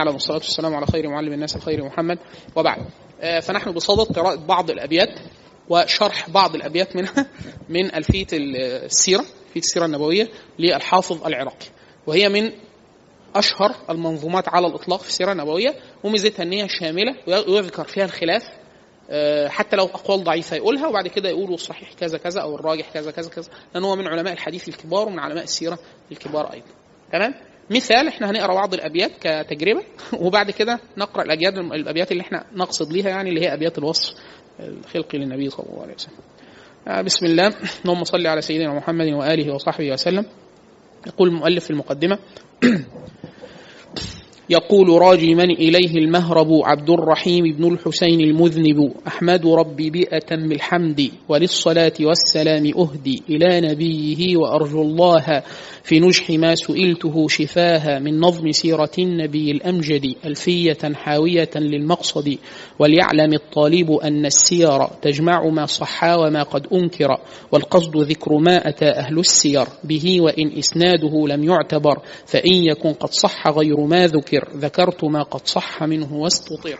على والصلاة والسلام على خير معلم الناس الخير محمد. وبعد. آه، فنحن بصدد قراءة بعض الأبيات وشرح بعض الأبيات منها من ألفية السيرة في السيرة النبوية للحافظ العراقي. وهي من أشهر المنظومات على الإطلاق في السيرة النبوية. وميزتها إن هي شاملة ويذكر فيها الخلاف. آه، حتى لو أقوال ضعيفة يقولها وبعد كده يقولوا الصحيح كذا كذا أو الراجح كذا كذا كذا لأن هو من علماء الحديث الكبار ومن علماء السيرة الكبار أيضا. تمام؟ مثال إحنا هنقرأ بعض الأبيات كتجربة وبعد كده نقرأ الأبيات الأبيات اللي إحنا نقصد ليها يعني اللي هي أبيات الوصف الخلقي للنبي صلى الله عليه وسلم. آه، بسم الله اللهم صل على سيدنا محمد وآله وصحبه وسلم. يقول المؤلف في المقدمة يقول راجي من إليه المهرب عبد الرحيم بن الحسين المذنب أحمد ربي بأتم الحمد وللصلاة والسلام أهدي إلى نبيه وأرجو الله في نجح ما سئلته شفاها من نظم سيرة النبي الأمجد ألفية حاوية للمقصد وليعلم الطالب أن السير تجمع ما صحا وما قد أنكر والقصد ذكر ما أتى أهل السير به وإن إسناده لم يعتبر فإن يكن قد صح غير ما ذكر. ذكرت ما قد صح منه واستطر.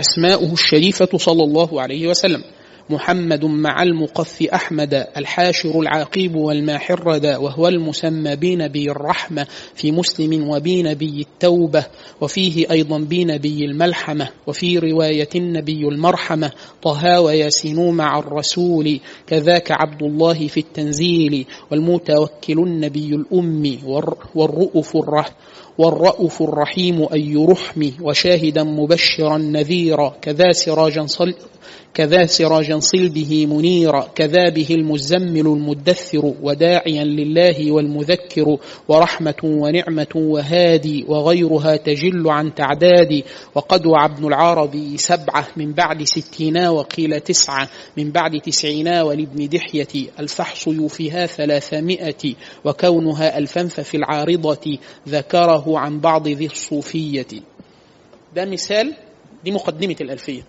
أسماؤه الشريفة صلى الله عليه وسلم. محمد مع المقف أحمد الحاشر العاقب والماحرد وهو المسمى بنبي الرحمة في مسلم وبنبي التوبة وفيه أيضا بنبي الملحمة وفي رواية النبي المرحمة طه وياسين مع الرسول كذاك عبد الله في التنزيل والمتوكل النبي الأمي والرؤوف الرحمة والرؤوف الرحيم أي رحم وشاهدا مبشرا نذيرا كذا سراجا صل كذا سراجا صل به منيرا كذا به المزمل المدثر وداعيا لله والمذكر ورحمة ونعمة وهادي وغيرها تجل عن تعداد. وقد وعى ابن العربي سبعة من بعد ستين وقيل تسعة من بعد تسعين ولابن دحية. الفحص يوفيها ثلاثمائة وكونها ألفا ففي العارضة. ذكره عن بعض ذي الصوفية. ده مثال دي مقدمة الألفية.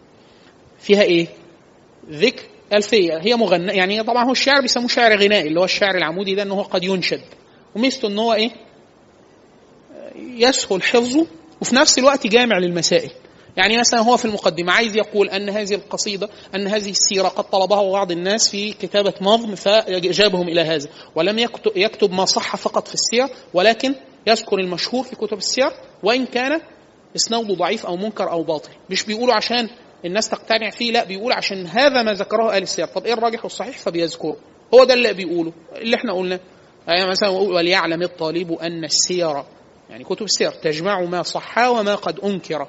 فيها إيه؟ ذكر ألفية. هي مغنى يعني طبعا هو الشعر بيسموه شعر غنائي اللي هو الشعر العمودي ده إن هو قد ينشد. وميزته إن هو إيه؟ يسهل حفظه وفي نفس الوقت جامع للمسائل. يعني مثلا هو في المقدمة عايز يقول أن هذه القصيدة أن هذه السيرة قد طلبها بعض الناس في كتابة نظم فجابهم إلى هذا. ولم يكتب, ما صح فقط في السير ولكن يذكر المشهور في كتب السير وإن كان إسناده ضعيف أو منكر أو باطل. مش بيقولوا عشان الناس تقتنع فيه لا بيقول عشان هذا ما ذكره أهل السير. طب إيه الراجح والصحيح فبيذكره. هو ده اللي بيقوله اللي إحنا قلنا. يعني مثلا وليعلم الطالب أن السير يعني كتب السير تجمع ما صح وما قد أنكر.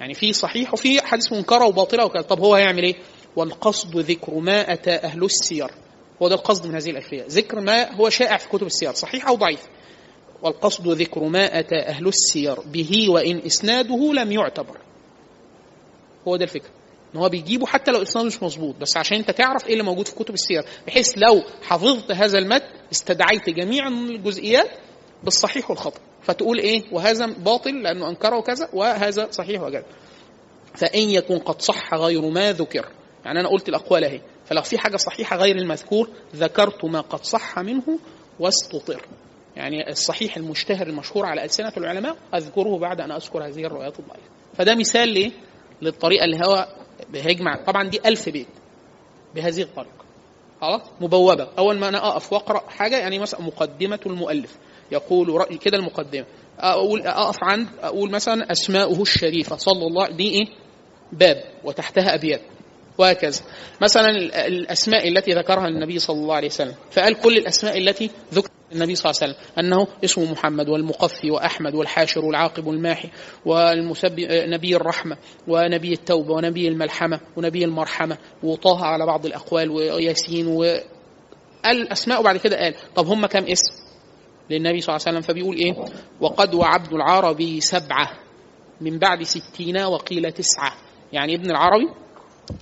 يعني في صحيح وفي حديث منكره وباطله وكذا. طب هو هيعمل إيه؟ والقصد ذكر ما أتى أهل السير. هو ده القصد من هذه الالفيه ذكر ما هو شائع في كتب السير صحيح أو ضعيف؟ والقصد ذكر ما اتى أهل السير به وإن إسناده لم يعتبر. هو ده الفكرة. إن هو بيجيبه حتى لو إسناده مش مظبوط بس عشان أنت تعرف إيه اللي موجود في كتب السير بحيث لو حفظت هذا المد استدعيت جميع الجزئيات بالصحيح والخطأ. فتقول إيه؟ وهذا باطل لأنه أنكره كذا وهذا صحيح وكذا فإن يكون قد صح غير ما ذكر. يعني أنا قلت الأقوال أهي. فلو في حاجة صحيحة غير المذكور ذكرت ما قد صح منه واستطر. يعني الصحيح المشتهر المشهور على ألسنة العلماء أذكره بعد أن أذكر هذه الروايات الضعيفة. فده مثال ليه؟ للطريقة اللي هو هيجمع طبعا دي ألف بيت بهذه الطريقة. خلاص؟ مبوبة. أول ما أنا أقف وأقرأ حاجة يعني مثلا مقدمة المؤلف. يقول رأي كده المقدمة. أقول أقف عند أقول مثلا أسماؤه الشريفة. صلى الله دي إيه؟ باب وتحتها أبيات. وهكذا. مثلا الأسماء التي ذكرها النبي صلى الله عليه وسلم فقال كل الأسماء التي ذكر النبي صلى الله عليه وسلم أنه اسمه محمد والمقفي وأحمد والحاشر والعاقب والماحي ونبي الرحمة ونبي التوبة ونبي الملحمة ونبي المرحمة وطه على بعض الأقوال وياسين و الأسماء وبعد كده قال طب هم كم اسم؟ للنبي صلى الله عليه وسلم. فبيقول إيه؟ وقد وعبد العربي سبعة من بعد ستين وقيل تسعة. يعني ابن العربي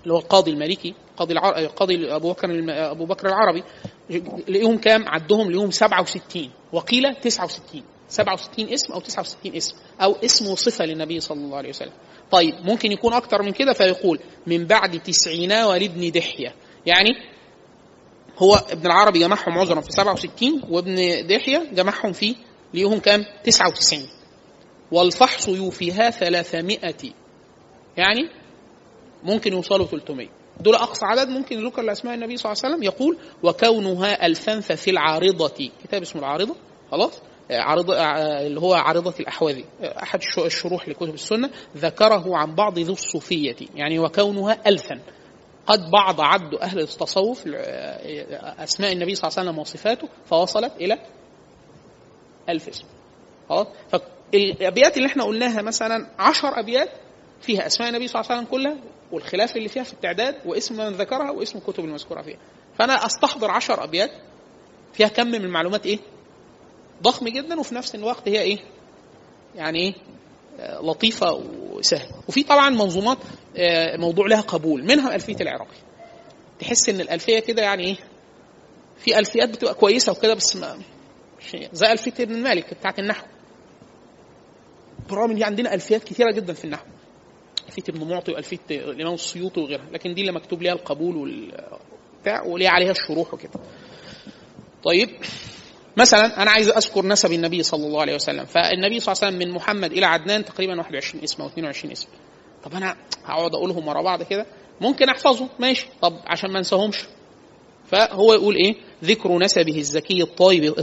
اللي هو القاضي المالكي قاضي العر... قاضي أبو بكر أبو بكر العربي لقيهم كام؟ عدهم لقيهم 67 وقيل 69 67 اسم أو 69 اسم أو اسم وصفة للنبي صلى الله عليه وسلم. طيب ممكن يكون أكتر من كده فيقول من بعد تسعين ولابن دحية. يعني هو ابن العربي جمعهم عذرا في 67 وابن دحية جمعهم في ليهم كام؟ 99 والفحص يوفيها 300 يعني ممكن يوصلوا 300 دول أقصى عدد ممكن ذكر لأسماء النبي صلى الله عليه وسلم. يقول وكونها الفنف في العارضة. كتاب اسمه العارضة. خلاص؟ عارضة اللي هو عارضة الأحواذي أحد الشروح لكتب السنة. ذكره عن بعض ذو الصوفية. يعني وكونها ألفا. قد بعض عد أهل التصوف أسماء النبي صلى الله عليه وسلم وصفاته فوصلت إلى ألف اسم. خلاص؟ فالأبيات اللي إحنا قلناها مثلا عشر أبيات فيها أسماء النبي صلى الله عليه وسلم كلها والخلاف اللي فيها في التعداد واسم من ذكرها واسم الكتب المذكورة فيها. فأنا أستحضر عشر أبيات فيها كم من المعلومات إيه؟ ضخم جدا وفي نفس الوقت هي إيه؟ يعني إيه؟ لطيفة وسهلة. وفي طبعا منظومات موضوع لها قبول منها ألفية العراقي. تحس إن الألفية كده يعني إيه؟ في ألفيات بتبقى كويسة وكده بس ما زي ألفية ابن مالك بتاعت النحو. برغم إن عندنا ألفيات كثيرة جدا في النحو. ألفية ابن معطي وألفية الإمام السيوطي وغيرها لكن دي اللي مكتوب ليها القبول والبتاع وليها عليها الشروح وكده. طيب مثلا أنا عايز أذكر نسب النبي صلى الله عليه وسلم. فالنبي صلى الله عليه وسلم من محمد إلى عدنان تقريبا 21 اسم أو 22 اسم. طب أنا هقعد أقولهم ورا بعض كده؟ ممكن أحفظهم ماشي. طب عشان ما انساهمش. فهو يقول إيه؟ ذكر نسبه الزكي الطيب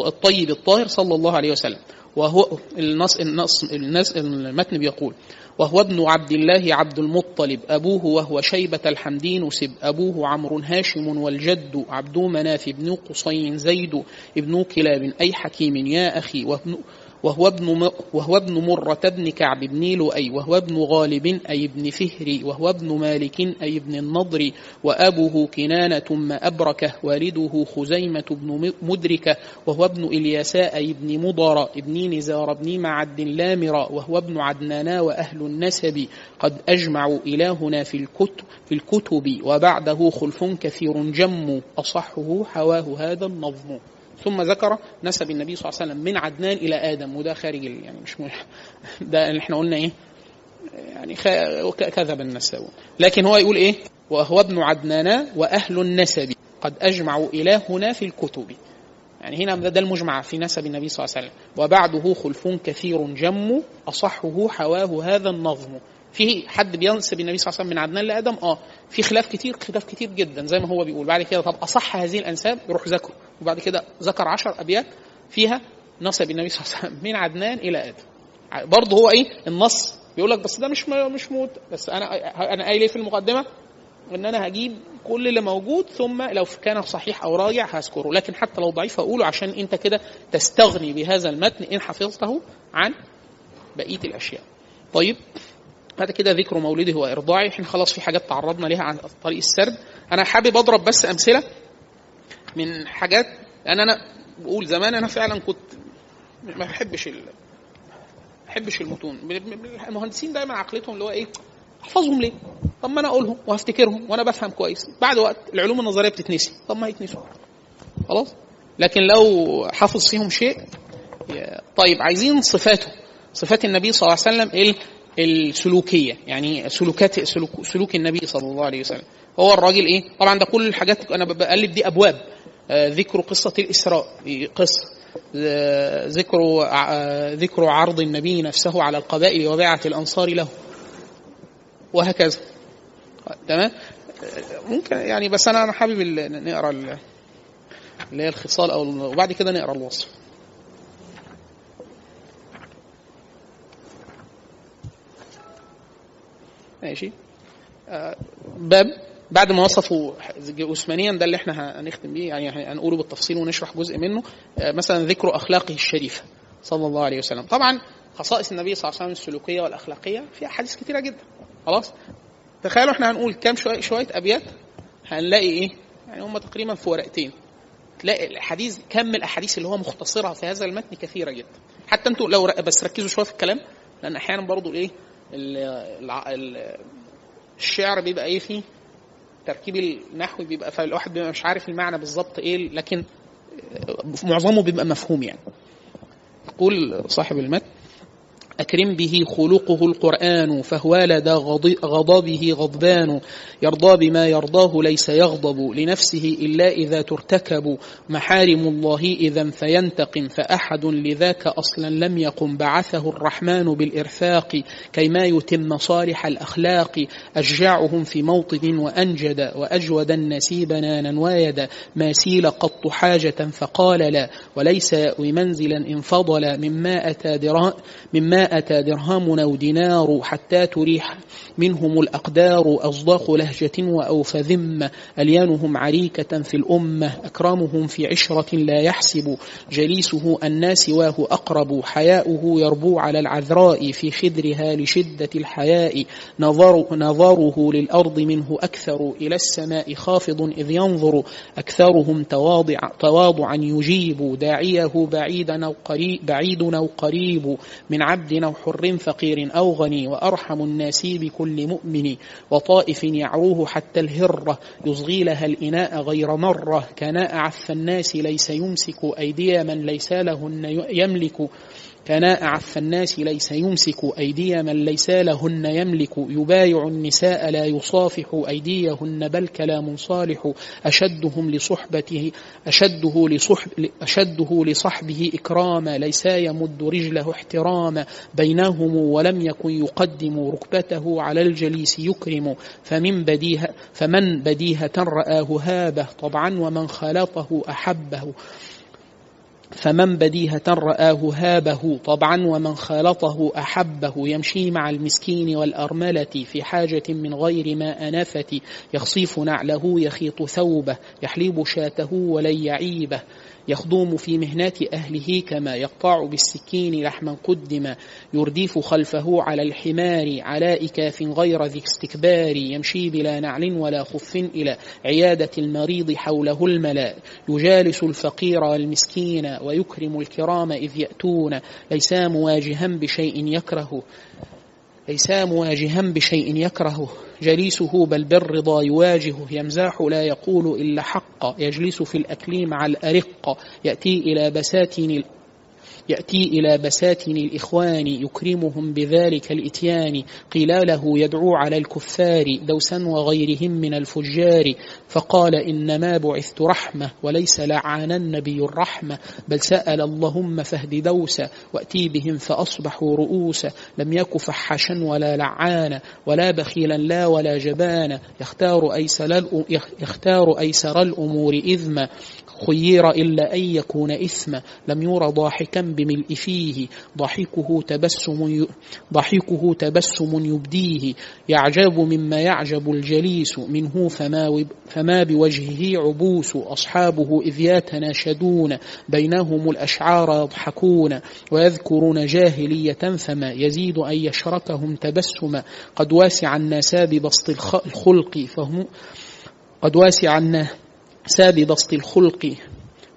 الطيب الطاهر صلى الله عليه وسلم. وهو النص النص النص المتن بيقول وهو ابن عبد الله عبد المطلب أبوه وهو شيبة الحمدين سب أبوه عمرو هاشم والجد عبد مناف بن قصي زيد ابن كلاب أي حكيم يا أخي وابن وهو ابن وهو ابن مرة بن كعب بن لؤي وهو ابن غالب أي ابن فهري وهو ابن مالك أي ابن النضر وأبوه كنانة ثم أبركة والده خزيمة بن مدركة وهو ابن إلياساء أي ابن مضر ابن نزار بن معد لامرة وهو ابن عدنانا وأهل النسب. قد أجمعوا إلهنا في الكتب في الكتب وبعده خلف كثير جم أصحه حواه هذا النظم. ثم ذكر نسب النبي صلى الله عليه وسلم من عدنان إلى آدم وده خارج يعني مش م... ده إحنا قلنا إيه؟ يعني. كذب النساوي لكن هو يقول إيه؟ وهو ابن عدنان وأهل النسب قد اجمعوا إلهنا في الكتب. يعني هنا ده المجمع في نسب النبي صلى الله عليه وسلم. وبعده خلف كثير جم أصحه حواه هذا النظم. في حد بينسب النبي صلى الله عليه وسلم من عدنان لآدم؟ آه. في خلاف كتير خلاف كتير جدا زي ما هو بيقول. بعد كده طب أصح هذه الأنساب؟ يروح ذكره. وبعد كده ذكر عشر أبيات فيها نسب النبي صلى الله عليه وسلم من عدنان إلى آدم. برضه هو إيه؟ النص. بيقول لك بس ده مش مش موت. بس أنا أنا قايل إيه في المقدمة؟ إن أنا هجيب كل اللي موجود ثم لو كان صحيح أو راجع هذكره. لكن حتى لو ضعيف أقوله عشان أنت كده تستغني بهذا المتن إن حفظته عن بقية الأشياء. طيب بعد كده ذكر مولده وإرضاعه. إحنا خلاص في حاجات تعرضنا ليها عن طريق السرد. أنا حابب أضرب بس أمثلة من حاجات. لأن أنا بقول زمان أنا فعلا كنت ما بحبش ال... ما بحبش المتون. المهندسين دايما عقلتهم اللي هو إيه؟ أحفظهم ليه؟ طب ما أنا أقولهم وهفتكرهم وأنا بفهم كويس. بعد وقت العلوم النظرية بتتنسي. طب ما هيتنسوا خلاص؟ لكن لو حافظ فيهم شيء طيب عايزين صفاته. صفات النبي صلى الله عليه وسلم السلوكية يعني سلوكات سلوك, سلوك النبي صلى الله عليه وسلم. هو الراجل إيه؟ طبعا ده كل الحاجات أنا بقلب دي أبواب. آه ذكر قصة الإسراء قصة. آه ذكر آه ذكر عرض النبي نفسه على القبائل وبيعة الأنصار له. وهكذا. تمام؟ ممكن يعني بس أنا أنا حابب نقرأ اللي هي الخصال أو وبعد كده نقرأ الوصف. ماشي. آه باب بعد ما وصفوا عثمانيا ده اللي إحنا هنختم بيه يعني هنقوله بالتفصيل ونشرح جزء منه. آه مثلا ذكر أخلاقه الشريفة صلى الله عليه وسلم. طبعا خصائص النبي صلى الله عليه وسلم السلوكية والأخلاقية في احاديث كثيره جدا. خلاص؟ تخيلوا إحنا هنقول كام شوية شوية أبيات هنلاقي إيه؟ يعني هم تقريبا في ورقتين. تلاقي الأحاديث كم الأحاديث اللي هو مختصرها في هذا المتن كثيرة جدا. حتى أنتوا لو بس ركزوا شوية في الكلام لأن أحيانا برضو إيه؟ الشعر بيبقى إيه فيه؟ تركيب النحوي بيبقى فالواحد بيبقى مش عارف المعنى بالظبط إيه لكن معظمه بيبقى مفهوم يعني. يقول صاحب المتن أكرم به خلقه القرآن فهو لدى غضبه غضبان يرضى بما يرضاه ليس يغضب لنفسه إلا إذا ترتكب. محارم الله إذا فينتقم فأحد لذاك أصلا لم يقم. بعثه الرحمن بالإرفاق كيما يتم صالح الأخلاق. أشجعهم في موطن وأنجد وأجود الناس بنانا وايدا ما سيل قط حاجة فقال لا وليس يأوي منزلا إن فضل. مما أتى, مما أتى درهم أو دينار حتى تريح منهم الأقدار أصداق لهجة وأوفى ذمة. أليانهم عريكة في الأمة أكرمهم في عشرة لا يحسب. جليسه الناس واه أقرب. حياؤه يربو على العذراء في خدرها لشدة الحياء. نظر نظره للأرض منه أكثر. إلى السماء خافض إذ ينظر. أكثرهم تواضع تواضعا يجيب. داعيه بعيدا أو قريب بعيد أو قريب من عبد أو حر فقير أو غني وأرحم الناس بكل مؤمن وطائف يعروه حتى الهرة يصغي لها الإناء غير مرة كناء عف الناس ليس يمسك أيدي من ليس لهن يملك كناء عف الناس ليس يمسك أيدي من ليس لهن يملك يبايع النساء لا يصافح أيديهن بل كلام صالح أشدهم لصحبته أشده, لصحب أشده لصحبه إكراما ليس يمد رجله احتراما بينهم ولم يكن يقدم ركبته على الجليس يكرم فمن بديهة فمن بديهة رآه هابه طبعا ومن خالطه أحبه فمن بديهة رآه هابه طبعا ومن خالطه أحبه. يمشي مع المسكين والأرملة في حاجة من غير ما أنفة يخصيف نعله يخيط ثوبه يحليب شاته ولن يعيبه. يخدم في مهنات أهله كما يقطع بالسكين لحما قدما يرديف خلفه على الحمار على إكاف غير ذي استكبار يمشي بلا نعل ولا خف إلى عيادة المريض حوله الملاء. يجالس الفقير والمسكين ويكرم الكرام إذ يأتون ليس مواجها بشيء يكره. ليس مواجها بشيء يكرهه. جليسه بل بالرضا يواجهه يمزاح لا يقول إلا حق. يجلس في الأكل مع الأرق. يأتي إلى بساتين يأتي إلى بساتين الإخوان يكرمهم بذلك الإتيان. قيل له يدعو على الكفار دوسا وغيرهم من الفجار. فقال إنما بعثت رحمة وليس لعان النبي الرحمة. بل سأل اللهم فهد دوسا وأتي بهم فأصبحوا رؤوسا لم يك فحشا ولا لعانا ولا بخيلا لا ولا جبانا. يختار أيسر, يختار أيسر الأمور إذما. خير إلا أن يكون إثما. لم ير ضاحكا بملء فيه ضحكه تبسم ضحكه تبسم يبديه. يعجب مما يعجب الجليس منه فما فما بوجهه عبوس. أصحابه إذ يتناشدون بينهم الأشعار يضحكون. ويذكرون جاهلية فما يزيد أن يشركهم تبسما. قد واسع الناس ببسط الخلق فهم قد واسع الناس بسط الخلق.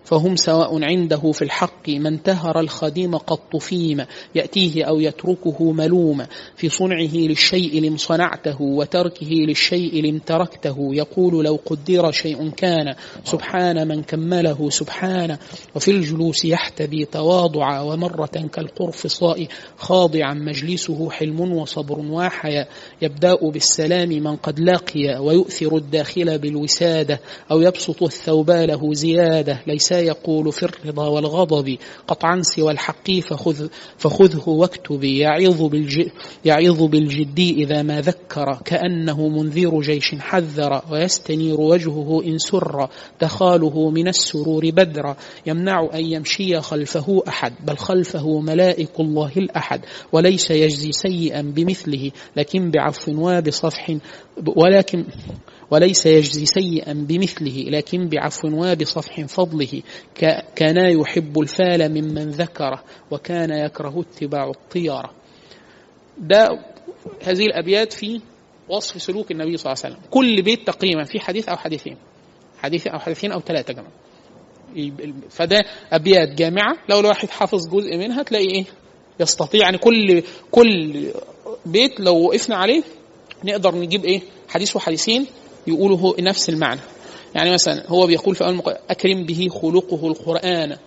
فهم سواء عنده في الحق من تهر الخديم قط فيما يأتيه أو يتركه ملوما في صنعه للشيء لم صنعته وتركه للشيء لم تركته. يقول لو قدر شيء كان سبحان من كمله سبحانه وفي الجلوس يحتبي تواضعا ومرة كالقرفصاء خاضعا مجلسه حلم وصبر واحيا. يبدأ بالسلام من قد لقي ويؤثر الداخل بالوسادة أو يبسط الثوب له زيادة. ليس يقول في الرضا والغضب قطعا سوى الحق فخذ فخذه واكتب يعظ يعظ بالجد إذا ما ذكر كأنه منذر جيش حذر ويستنير وجهه إن سر تخاله من السرور بدرا يمنع أن يمشي خلفه أحد بل خلفه ملائك الله الأحد وليس يجزي سيئا بمثله لكن بعفو وبصفح ولكن وليس يجزي سيئا بمثله لكن بعفو وبصفح فضله كان يحب الفال ممن ذكره وكان يكره اتباع الطيرة ده هذه الأبيات في وصف سلوك النبي صلى الله عليه وسلم. كل بيت تقريبا في حديث أو حديثين. حديث أو حديثين أو ثلاثة كمان. فده أبيات جامعة. لو الواحد حافظ جزء منها تلاقي إيه؟ يستطيع يعني كل كل بيت لو وقفنا عليه نقدر نجيب إيه؟ حديث وحديثين. يقولوا نفس المعنى. يعني مثلا هو بيقول في أول أكرم به خلقه القرآن.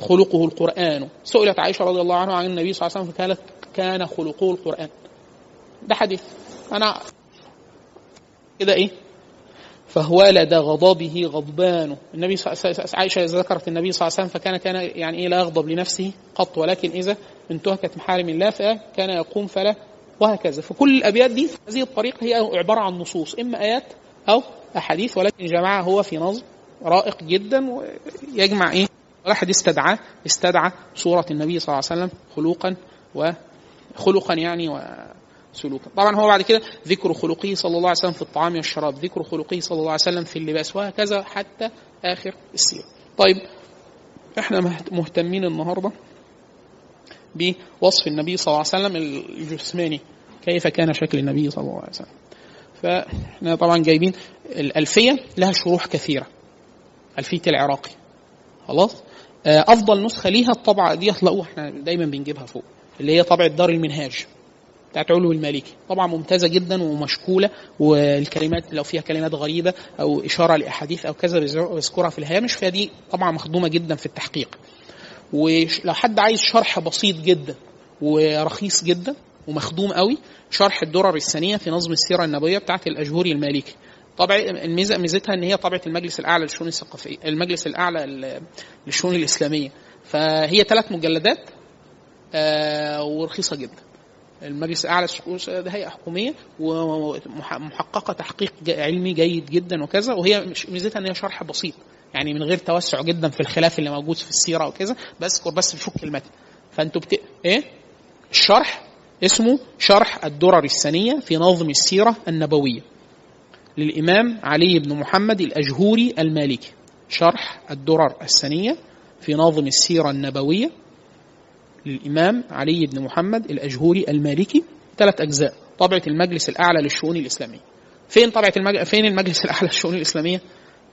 خلقه القرآن. سئلت عائشة رضي الله عنها عن النبي صلى الله عليه وسلم فقالت كان خلقه القرآن. ده حديث. أنا كده إيه؟ فهو لدى غضبه غضبان النبي عائشة ذكرت النبي صلى الله عليه وسلم فكان كان يعني إيه لا يغضب لنفسه قط ولكن إذا انتهكت محارم الله فكان يقوم فلا وهكذا. فكل الأبيات دي هذه الطريقة هي عبارة عن نصوص إما آيات أو أحاديث ولكن جمعها هو في نظم رائق جدا ويجمع إيه؟ واحد استدعى استدعى صورة النبي صلى الله عليه وسلم خلوقا وخلقا يعني وسلوكا. طبعا هو بعد كده ذكر خلقه صلى الله عليه وسلم في الطعام والشراب ذكر خلقه صلى الله عليه وسلم في اللباس وهكذا حتى آخر السيرة. طيب إحنا مهتمين النهارده بوصف النبي صلى الله عليه وسلم الجسماني كيف كان شكل النبي صلى الله عليه وسلم. فاحنا طبعا جايبين الألفية لها شروح كثيرة. ألفية العراقي. خلاص؟ أفضل نسخة ليها الطبعة دي هتلاقوها إحنا دايما بنجيبها فوق. اللي هي طبعة دار المنهاج. بتاعت علو المالكي طبعا ممتازة جدا ومشكولة. والكلمات لو فيها كلمات غريبة أو إشارة لأحاديث أو كذا بيذكرها في الهامش فدي طبعا مخدومة جدا في التحقيق. ولو حد عايز شرح بسيط جدا ورخيص جدا ومخدوم قوي شرح الدرر الثانية في نظم السيرة النبوية بتاعت الأجهوري المالكي. طبع الميزه ميزتها إن هي طبعه المجلس الأعلى للشؤون الثقافيه المجلس الأعلى للشؤون الإسلامية. فهي ثلاث مجلدات آه ورخيصة جدا. المجلس الأعلى ده هيئة حكومية ومحققة تحقيق علمي جيد جدا وكذا وهي ميزتها إن هي شرح بسيط. يعني من غير توسع جدا في الخلاف اللي موجود في السيرة وكذا بذكر بس بفك المتن. فانتوا بت... إيه؟ الشرح اسمه شرح الدرر الثانية في نظم السيرة النبوية للإمام علي بن محمد الأجهوري المالكي. شرح الدرر الثانية في نظم السيرة النبوية للإمام علي بن محمد الأجهوري المالكي. ثلاث أجزاء. طبعه المجلس الأعلى للشؤون الإسلامية. فين طبعه المج... فين المجلس الأعلى للشؤون الإسلامية؟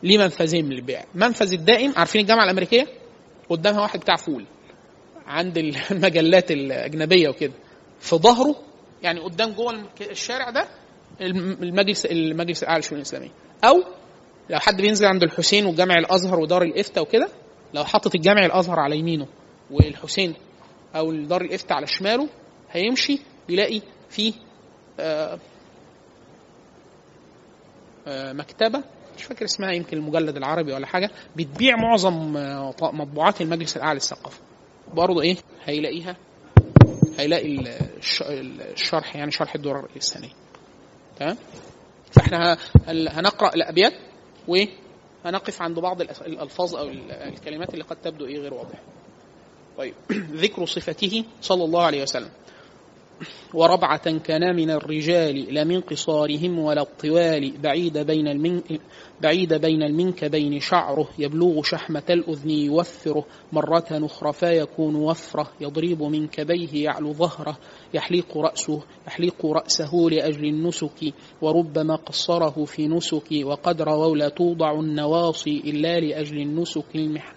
ليه منفذين للبيع. منفذ الدائم عارفين الجامعة الأمريكية؟ قدامها واحد بتاع فول. عند المجلات الأجنبية وكده. في ظهره يعني قدام جوه الشارع ده المجلس المجلس الأعلى للشؤون الإسلامية. أو لو حد بينزل عند الحسين وجامع الأزهر ودار الإفتاء وكده لو حطت الجامع الأزهر على يمينه والحسين أو دار الإفتاء على شماله هيمشي يلاقي فيه آآ آآ مكتبة مش فاكر اسمها يمكن المجلد العربي ولا حاجة بتبيع معظم مطبوعات المجلس الأعلى للثقافة. برضه إيه؟ هيلاقيها هيلاقي الشرح يعني شرح الدرر الثانية تمام؟ فإحنا هنقرأ الأبيات وهنقف عند بعض الألفاظ أو الكلمات اللي قد تبدو إيه غير واضحة. طيب ذكر صفته صلى الله عليه وسلم. وربعة كان من الرجال لا من قصارهم ولا الطوال. بعيد بين المن بعيد بين المنكبين. شعره يبلغ شحمة الأذن يوفره. مرة أخرى فيكون وفرة. يضرب منكبيه يعلو ظهره. يحليق رأسه يحليق رأسه لأجل النسك. وربما قصره في نسك. وقد رووا لا توضع النواصي إلا لأجل النسك المح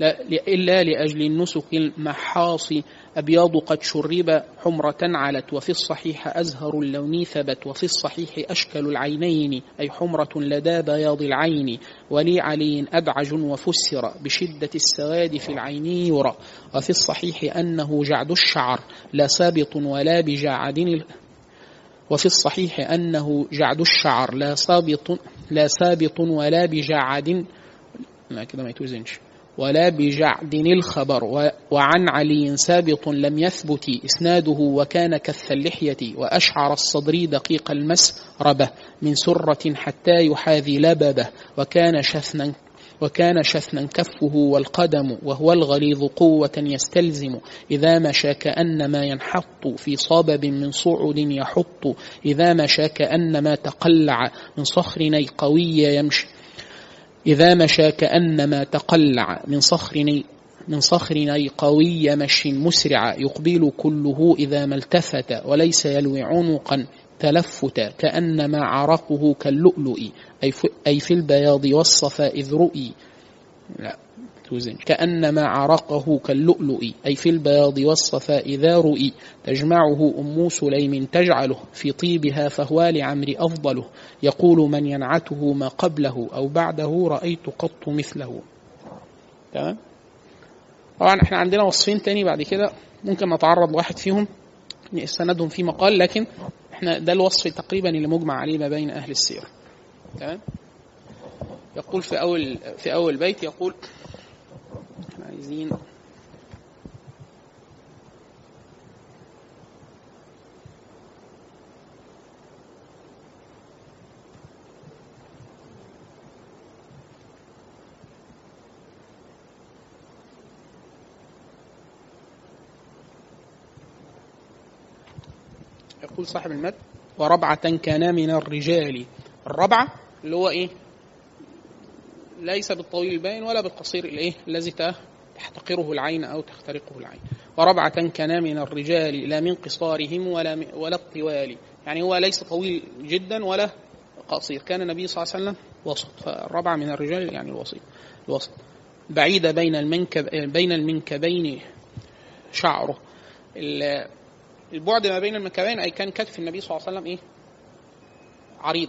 لا إلا لأجل النسك المحاص أبياض قد شرب حمرة علت وفي الصحيح أزهر اللون ثبت وفي الصحيح أشكل العينين أي حمرة لدى بياض العين. ولي علي أدعج وفسر بشدة السواد في العين يرى. وفي الصحيح أنه جعد الشعر لا سابط ولا بجعد وفي الصحيح أنه جعد الشعر لا سابط لا سابط ولا بجعد. لا كده ما يتوزنش. ولا بجعد الخبر وعن علي سابط لم يثبت إسناده وكان كث اللحية وأشعر الصدر دقيق المسربة من سرة حتى يحاذي لببه وكان شثنا وكان شثنا كفه والقدم وهو الغليظ قوة يستلزم إذا مشى كأنما ينحط في صابب من صعد يحط إذا مشى كأنما تقلع من صخر قوي يمشي إذا مشى كأنما تقلع من صخر من صخر قوي مشي مسرع يقبل كله إذا ما التفت وليس يلوي عنقا تلفتا كأنما عرقه كاللؤلؤ أي في البياض والصفا إذ رؤي. لا. توزن كأنما عرقه كاللؤلؤ أي في البياض والصفا إذا رؤي. تجمعه أم سليم تجعله في طيبها فهو لعمر أفضله. يقول من ينعته ما قبله أو بعده رأيت قط مثله. تمام؟ طبعا إحنا عندنا وصفين تاني بعد كده. ممكن نتعرض لواحد فيهم سندهم في مقال لكن إحنا ده الوصف تقريبا اللي مجمع عليه ما بين أهل السيرة. تمام؟ يقول في أول في أول بيت يقول إحنا عايزين يقول صاحب المد وربعة كان من الرجال. الربعة اللي هو إيه؟ ليس بالطويل الباين ولا بالقصير الايه الذي تحتقره العين أو تخترقه العين. وربعة كان من الرجال لا من قصارهم ولا ولا الطوال. يعني هو ليس طويل جدا ولا قصير. كان النبي صلى الله عليه وسلم وسط. فالربعة من الرجال يعني الوسط الوسط بعيدة بين المنكب بين المنكبين شعره. البعد ما بين المنكبين أي كان كتف النبي صلى الله عليه وسلم إيه؟ عريض.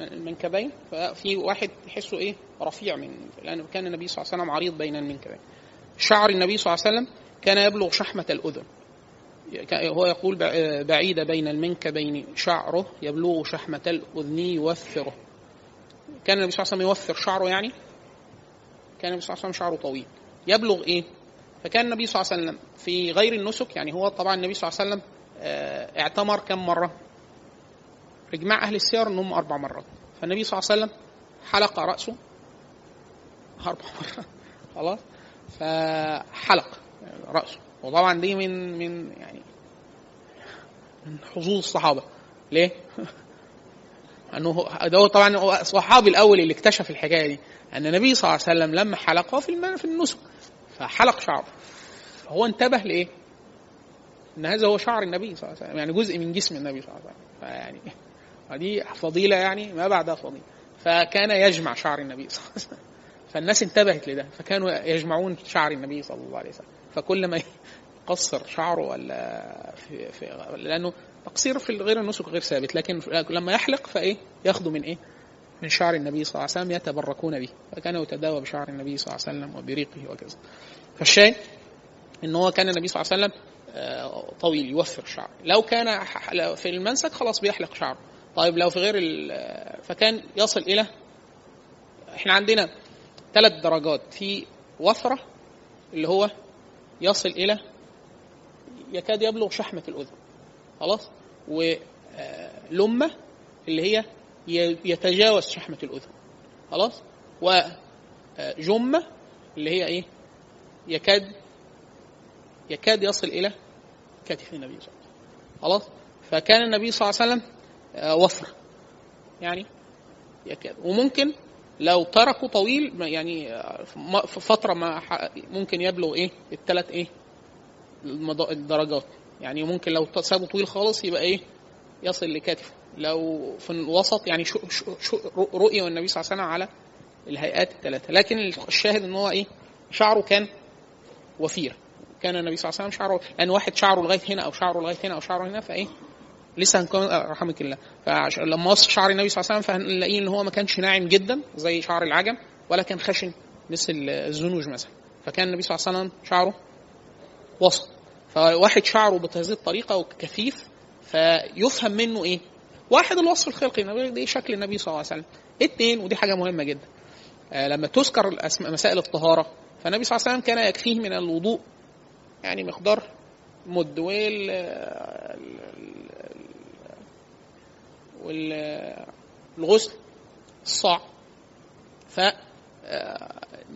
المنكبين ففي واحد تحسه إيه؟ رفيع من لأن كان النبي صلى الله عليه وسلم عريض بين المنكبين. شعر النبي صلى الله عليه وسلم كان يبلغ شحمة الأذن. هو يقول بعيد بين المنكبين شعره يبلغ شحمة الأذن يوفره. كان النبي صلى الله عليه وسلم يوفر شعره يعني؟ كان النبي صلى الله عليه وسلم شعره طويل. يبلغ إيه؟ فكان النبي صلى الله عليه وسلم في غير النسك يعني هو طبعا النبي صلى الله عليه وسلم آه، اعتمر كم مرة؟ إجماع أهل السير أنهم أربع مرات. فالنبي صلى الله عليه وسلم حلق رأسه أربع مرات. خلاص؟ فحلق رأسه. وطبعا دي من من يعني من حظوظ الصحابة. ليه؟ أنه ده هو طبعا الصحابي الأول اللي اكتشف الحكاية دي. أن النبي صلى الله عليه وسلم لما حلق هو في في النسك. فحلق شعره. هو انتبه لإيه؟ إن هذا هو شعر النبي صلى الله عليه وسلم. يعني جزء من جسم النبي صلى الله عليه وسلم. فيعني ودي فضيلة يعني ما بعدها فضيلة. فكان يجمع شعر النبي صلى الله عليه وسلم. فالناس انتبهت لده فكانوا يجمعون شعر النبي صلى الله عليه وسلم. فكل ما يقصر شعره ولا في, في لأنه تقصير في غير النسك غير ثابت لكن لما يحلق فإيه؟ ياخذوا من إيه؟ من شعر النبي صلى الله عليه وسلم يتبركون به. فكان يتداوى بشعر النبي صلى الله عليه وسلم وبريقه وكذا. فالشاهد إن هو كان النبي صلى الله عليه وسلم آه، طويل يوفر الشعر لو كان في المنسك خلاص بيحلق شعره. طيب لو في غير فكان يصل إلى إحنا عندنا ثلاث درجات. في وفرة اللي هو يصل إلى يكاد يبلغ شحمة الأذن. خلاص؟ ولمه اللي هي يتجاوز شحمة الأذن. خلاص؟ وجمه اللي هي إيه؟ يكاد يكاد يصل إلى كتف النبي صلى الله عليه وسلم. خلاص؟ فكان النبي صلى الله عليه وسلم آه، وفر. يعني يكاد وممكن لو تركوا طويل يعني آه، في فترة ما ممكن يبلغ إيه؟ الثلاث إيه؟ الدرجات. يعني ممكن لو سابه طويل خالص يبقى إيه؟ يصل لكتفه. لو في الوسط يعني شو شو رؤية النبي صلى الله عليه وسلم على الهيئات الثلاثة لكن الشاهد إن هو إيه؟ شعره كان وفير كان النبي صلى الله عليه وسلم شعره لأن واحد شعره لغاية هنا أو شعره لغاية هنا أو شعره هنا فإيه؟ لسه هنكون آه، رحمك الله. فلما وصف شعر النبي صلى الله عليه وسلم فهنلاقيه إن هو ما كانش ناعم جدا زي شعر العجم ولا كان خشن مثل الزنوج مثلا. فكان النبي صلى الله عليه وسلم شعره وسط. فواحد شعره بهذه الطريقة وكثيف فيفهم منه إيه؟ واحد الوصف الخلقي دي شكل النبي صلى الله عليه وسلم. اثنين ودي حاجة مهمة جدا. آه لما تذكر مسائل الطهارة فالنبي صلى الله عليه وسلم كان يكفيه من الوضوء يعني مقدار مد وال والغسل الصاع ف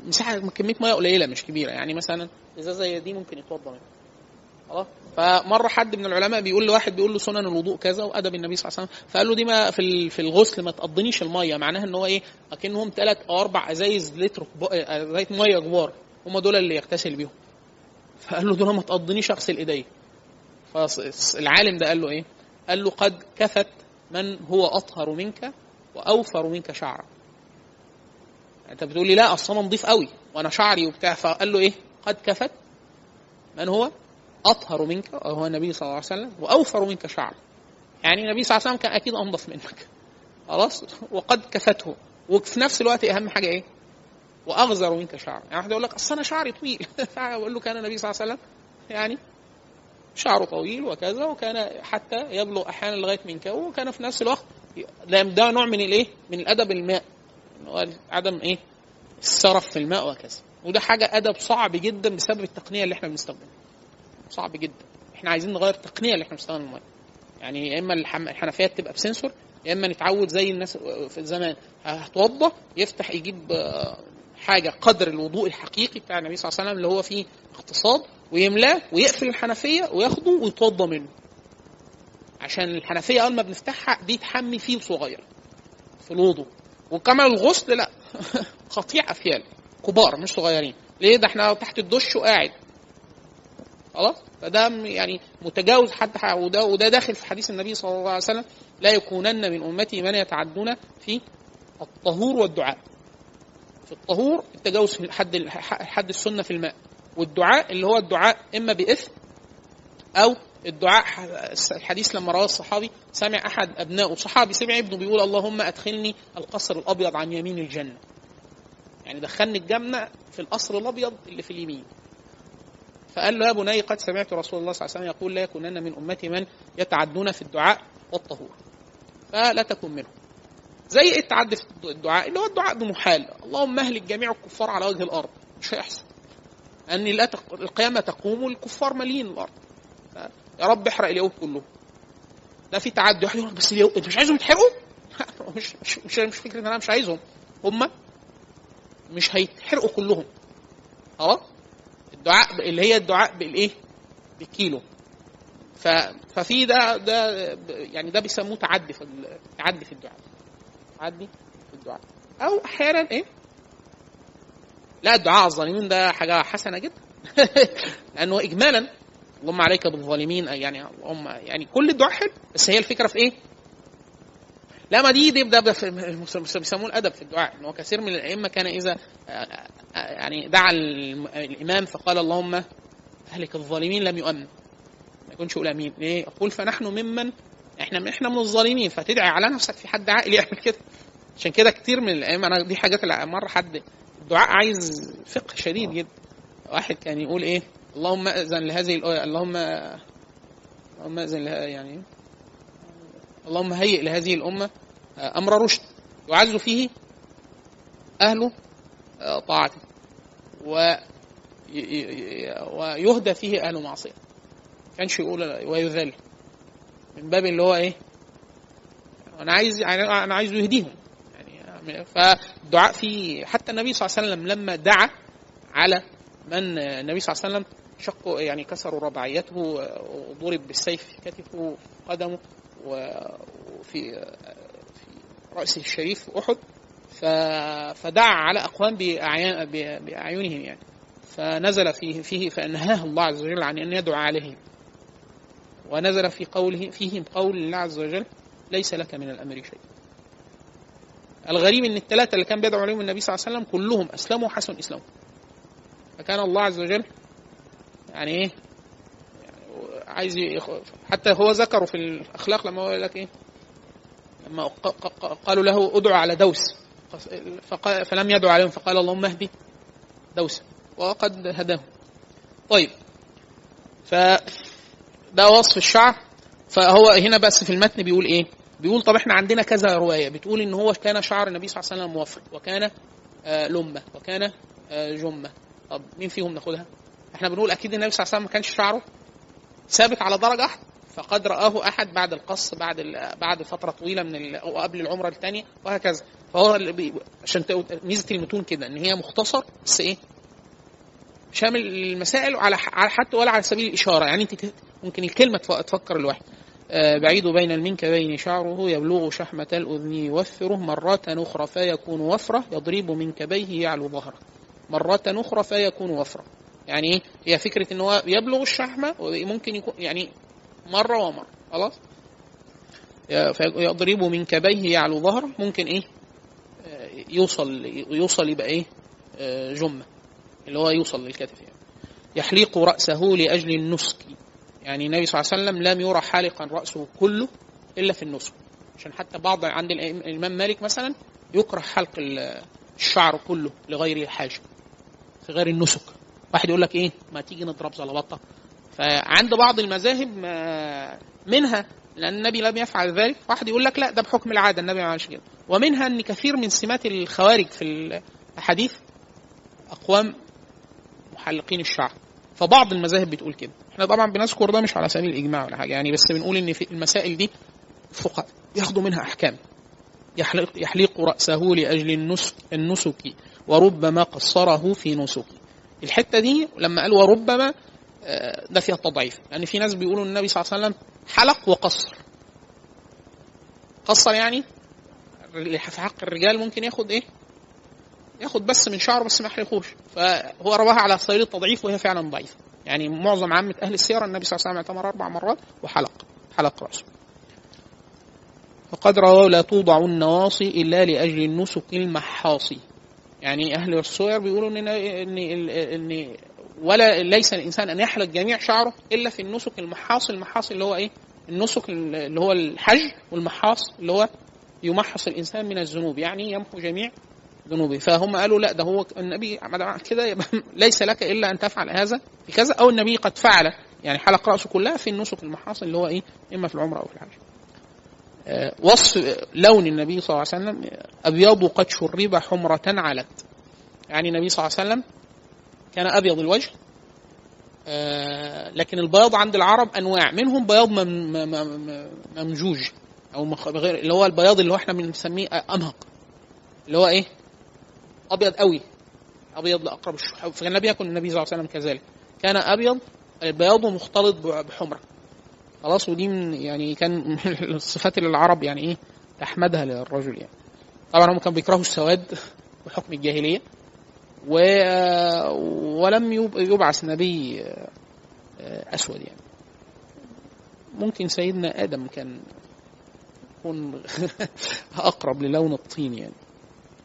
مساحة كمية ميه قليلة مش كبيرة. يعني مثلا إزازة زي دي ممكن يتوضا منها. خلاص؟ فمرة حد من العلماء بيقول لواحد بيقول له سنن الوضوء كذا وأدب النبي صلى الله عليه وسلم. فقال له دي ما في في الغسل ما تقضنيش الميه معناها إن هو إيه؟ أكنهم ثلاث أو أربع أزايز لتر أزايز ميه كبار. هم دول اللي يغتسل بيهم. فقال له دول ما تقضنيش أغسل إيدي. فالعالم ده قال له إيه؟ قال له قد كفت من هو أطهر منك وأوفر منك شعرا أنت بتقول لي لا أصل أنا نضيف قوي وأنا شعري وبتاع فقال له إيه؟ قد كفت. من هو؟ أطهر منك وهو النبي صلى الله عليه وسلم وأوفر منك شعرا يعني النبي صلى الله عليه وسلم كان أكيد انظف منك. خلاص؟ وقد كفته. وفي نفس الوقت أهم حاجة إيه؟ وأغزر منك شعرا يعني واحد يقول لك أصل أنا شعري طويل. أقول له كان النبي صلى الله عليه وسلم يعني شعره طويل وكذا وكان حتى يبلغ أحيانا لغاية منكبه وكان في نفس الوقت ده نوع من الإيه؟ من الأدب الماء عدم إيه؟ السرف في الماء وكذا وده حاجة أدب صعب جدا بسبب التقنية اللي إحنا بنستخدمها صعب جدا إحنا عايزين نغير التقنية اللي إحنا بنستخدمها المية يعني يا إما الحنفيات تبقى بسنسور يا إما نتعود زي الناس في زمان هتوضى يفتح يجيب حاجة قدر الوضوء الحقيقي بتاع النبي صلى الله عليه وسلم اللي هو فيه اقتصاد ويملاه ويقفل الحنفية وياخده ويتوضى منه. عشان الحنفية أول ما بنفتحها بيتحمي فيه صغير في الوضوء. وكمان الغسل لا قطيع أفيال كبار مش صغيرين. ليه؟ ده إحنا تحت الدش وقاعد. خلاص؟ فده يعني متجاوز حتى وده وده داخل في حديث النبي صلى الله عليه وسلم لا يكونن من أمتي من يتعدون في الطهور والدعاء. في الطهور التجاوز حد حد السنة في الماء. والدعاء اللي هو الدعاء إما بإثم أو الدعاء الحديث لما رواه الصحابي سمع أحد ابنائه صحابي سمع ابنه بيقول اللهم أدخلني القصر الأبيض عن يمين الجنة. يعني دخلني الجنة في القصر الأبيض اللي في اليمين. فقال له يا بني قد سمعت رسول الله صلى الله عليه وسلم يقول لا يكونن من أمتي من يتعدون في الدعاء والطهور. فلا تكن منهم. زي التعدي في الدعاء اللي هو الدعاء بمحال. اللهم أهلك جميع الكفار على وجه الأرض. مش هيحصل. ان لا القيامة تقوم والكفار مالين الأرض يا رب احرق اليهود كلهم ده في تعدي واحد يقول بس اليهود انت مش عايزهم يتحرقوا؟ مش مش مش, فكرة إن أنا مش عايزهم هم مش هيتحرقوا كلهم خلاص الدعاء اللي هي الدعاء بالإيه؟ بالكيلو. ففي ده ده يعني ده بيسموه تعدي في تعدي في الدعاء تعدي في الدعاء أو أحيانا إيه؟ لا الدعاء على الظالمين ده حاجة حسنة جدا. لأنه اجمالا اللهم عليك بالظالمين يعني اللهم يعني كل الدعاء حلو بس هي الفكرة في إيه؟ لا ما دي دي ده بيسموه الأدب في الدعاء إن هو كثير من الأئمة كان إذا يعني دعا الإمام فقال اللهم أهلك الظالمين لم يؤمن. ما يكونش يقول آمين. ليه؟ يقول فنحن ممن؟ إحنا إحنا من الظالمين فتدعي على نفسك في حد عاقل يعمل كده. عشان كده كتير من الأئمة أنا دي حاجات مرة حد الدعاء عايز فقه شديد جدا. واحد كان يقول إيه؟ اللهم أذن لهذه اللهم اللهم أذن لها يعني اللهم هيئ لهذه الأمة أمر رشد. يعز فيه أهل طاعته. و ويهدى فيه أهل معصية. كانش يقول ويذل. من باب اللي هو إيه؟ أنا عايز أنا عايز يهديهم. فالدعاء فيه حتى النبي صلى الله عليه وسلم لما دعا على من النبي صلى الله عليه وسلم شقوا يعني كسروا رباعيته وضرب بالسيف في كتفه قدمه وفي في رأسه الشريف أحد. فدعا على أقوام بأعينهم يعني. فنزل فيه فيه فأنهاه الله عز وجل عن أن يدعو عليهم. ونزل في قوله فيهم قول الله عز وجل ليس لك من الأمر شيء. الغريب إن الثلاثه اللي كان بيدعو عليهم النبي صلى الله عليه وسلم كلهم أسلموا وحسن إسلامهم. فكان الله عز وجل يعني إيه؟ عايز حتى هو ذكره في الأخلاق لما هو لك إيه؟ لما قالوا له ادعو على دوس. فلم يدعو عليهم فقال اللهم اهدي دوسا وقد هداه طيب. ف ده وصف الشعر. فهو هنا بس في المتن بيقول إيه؟ بيقول طب إحنا عندنا كذا رواية. بتقول إن هو كان شعر النبي صلى الله عليه وسلم موفر وكان آه لمة وكان آه جمة. طب مين فيهم ناخدها؟ إحنا بنقول أكيد النبي صلى الله عليه وسلم ما كانش شعره ثابت على درجة فقد رآه أحد بعد القص بعد بعد فترة طويلة من. أو قبل العمرة الثانية وهكذا. فهو. عشان ميزة المتون كده إن هي مختصر بس إيه؟ شامل المسائل على حتى ولا على سبيل الإشارة. يعني أنت ممكن الكلمة تفكر الواحد بعيد بين المنكبين شعره يبلغ شحمة الأذن يوفره مرة أخرى فيكون وفرة يضرب منكبيه يعلو ظهره. مرة أخرى فيكون وفرة. يعني إيه هي فكرة إن هو يبلغ الشحمة وممكن يكون يعني مرة ومرة. خلاص؟ فيضرب من كبيه يعلو ظهره ممكن إيه؟ يوصل يوصل يبقى إيه؟ جمة. اللي هو يوصل للكتف يعني. يحلق رأسه لأجل النسك. يعني النبي صلى الله عليه وسلم لم يرى حالقا رأسه كله إلا في النسك عشان حتى بعض عند الإمام مالك مثلا يكره حلق الشعر كله لغير الحاجة في غير النسك. واحد يقول لك إيه؟ ما تيجي نضرب زلبطة. فعند بعض المذاهب ما- منها لأن النبي لم يفعل ذلك واحد يقول لك لا ده بحكم العادة النبي ما عملش كده. ومنها إن كثير من سمات الخوارج في الاحاديث أقوام محلقين الشعر. فبعض المذاهب بتقول كده. إحنا طبعا بنذكر ده مش على سبيل الإجماع ولا حاجة. يعني بس بنقول إن في المسائل دي فقهاء ياخدوا منها أحكام. يحلق, يحلق رأسه لأجل النسك النسك وربما قصره في نسك. الحتة دي لما قال وربما آه، ده فيها تضعيف. لأن في ناس بيقولوا النبي صلى الله عليه وسلم حلق وقصر. قصر يعني؟ في حق الرجال ممكن ياخد إيه؟ ياخد بس من شعره بس ما يحلقوش فهو رواها على سبيل التضعيف وهي فعلا ضعيفة. يعني معظم عامة أهل السيرة النبي صلى الله عليه وسلم اعتمر أربع مرات وحلق. حلق رأسه. فقد رواه لا توضع النواصي إلا لأجل النسك المحاصي. يعني أهل السير بيقولوا ان ان ان ولا ليس الإنسان أن يحلق جميع شعره إلا في النسك المحاصي. المحاصي اللي هو إيه؟ النسك اللي هو الحج والمحاص اللي هو يمحص الإنسان من الذنوب. يعني يمحو جميع ذنوبه. فهم قالوا لا ده هو النبي كده يبقى ليس لك إلا أن تفعل هذا في كذا أو النبي قد فعل. يعني حلق رأسه كلها في النسك المحاصل اللي هو إيه؟ إما في العمرة أو في الحج. آه، وصف لون النبي صلى الله عليه وسلم أبيض قد شرب حمرة علت. يعني النبي صلى الله عليه وسلم كان أبيض الوجه. آه، لكن البياض عند العرب أنواع. منهم بياض مم- مم- مم- ممجوج أو غير اللي هو البياض اللي هو إحنا بنسميه أمهق. اللي هو إيه؟ أبيض قوي. أبيض لاقرب الشح فكان النبي يكن النبي صلى الله عليه وسلم كذلك. كان أبيض بياضه مختلط بحمرة. خلاص ودي من يعني كان من الصفات اللي العرب يعني إيه تحمدها للرجل يعني. طبعا هم كانوا بيكرهوا السواد بحكم الجاهلية. و... ولم يب- يبعث نبي أسود يعني. ممكن سيدنا آدم كان يكون أقرب للون الطين يعني.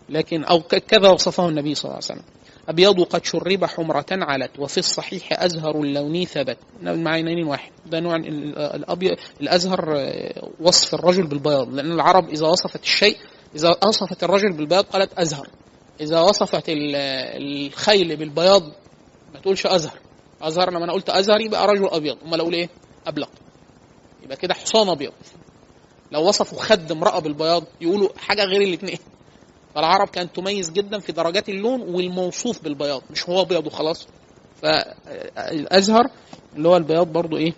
لكن ك- كذا وصفه النبي صلى الله عليه وسلم. أبيض قد شرب حمرة علت وفي الصحيح أزهر اللون ثبت. المعنيين واحد. ده نوع ال- الابيض الأزهر آه، وصف الرجل بالبياض. لأن العرب إذا وصفت الشيء إذا وصفت الرجل بالبياض قالت أزهر. إذا وصفت ال- الخيل بالبياض ما تقولش أزهر. أزهر لما أنا قلت أزهر يبقى رجل أبيض. أمال أقول إيه؟ ابلق يبقى كده حصان أبيض. لو وصفوا خد امرأة بالبياض يقولوا حاجة غير الاثنين فالعرب كانت تميز جدا في درجات اللون والموصوف بالبياض. مش هو أبيض وخلاص. فالأزهر اللي هو البياض برضو إيه؟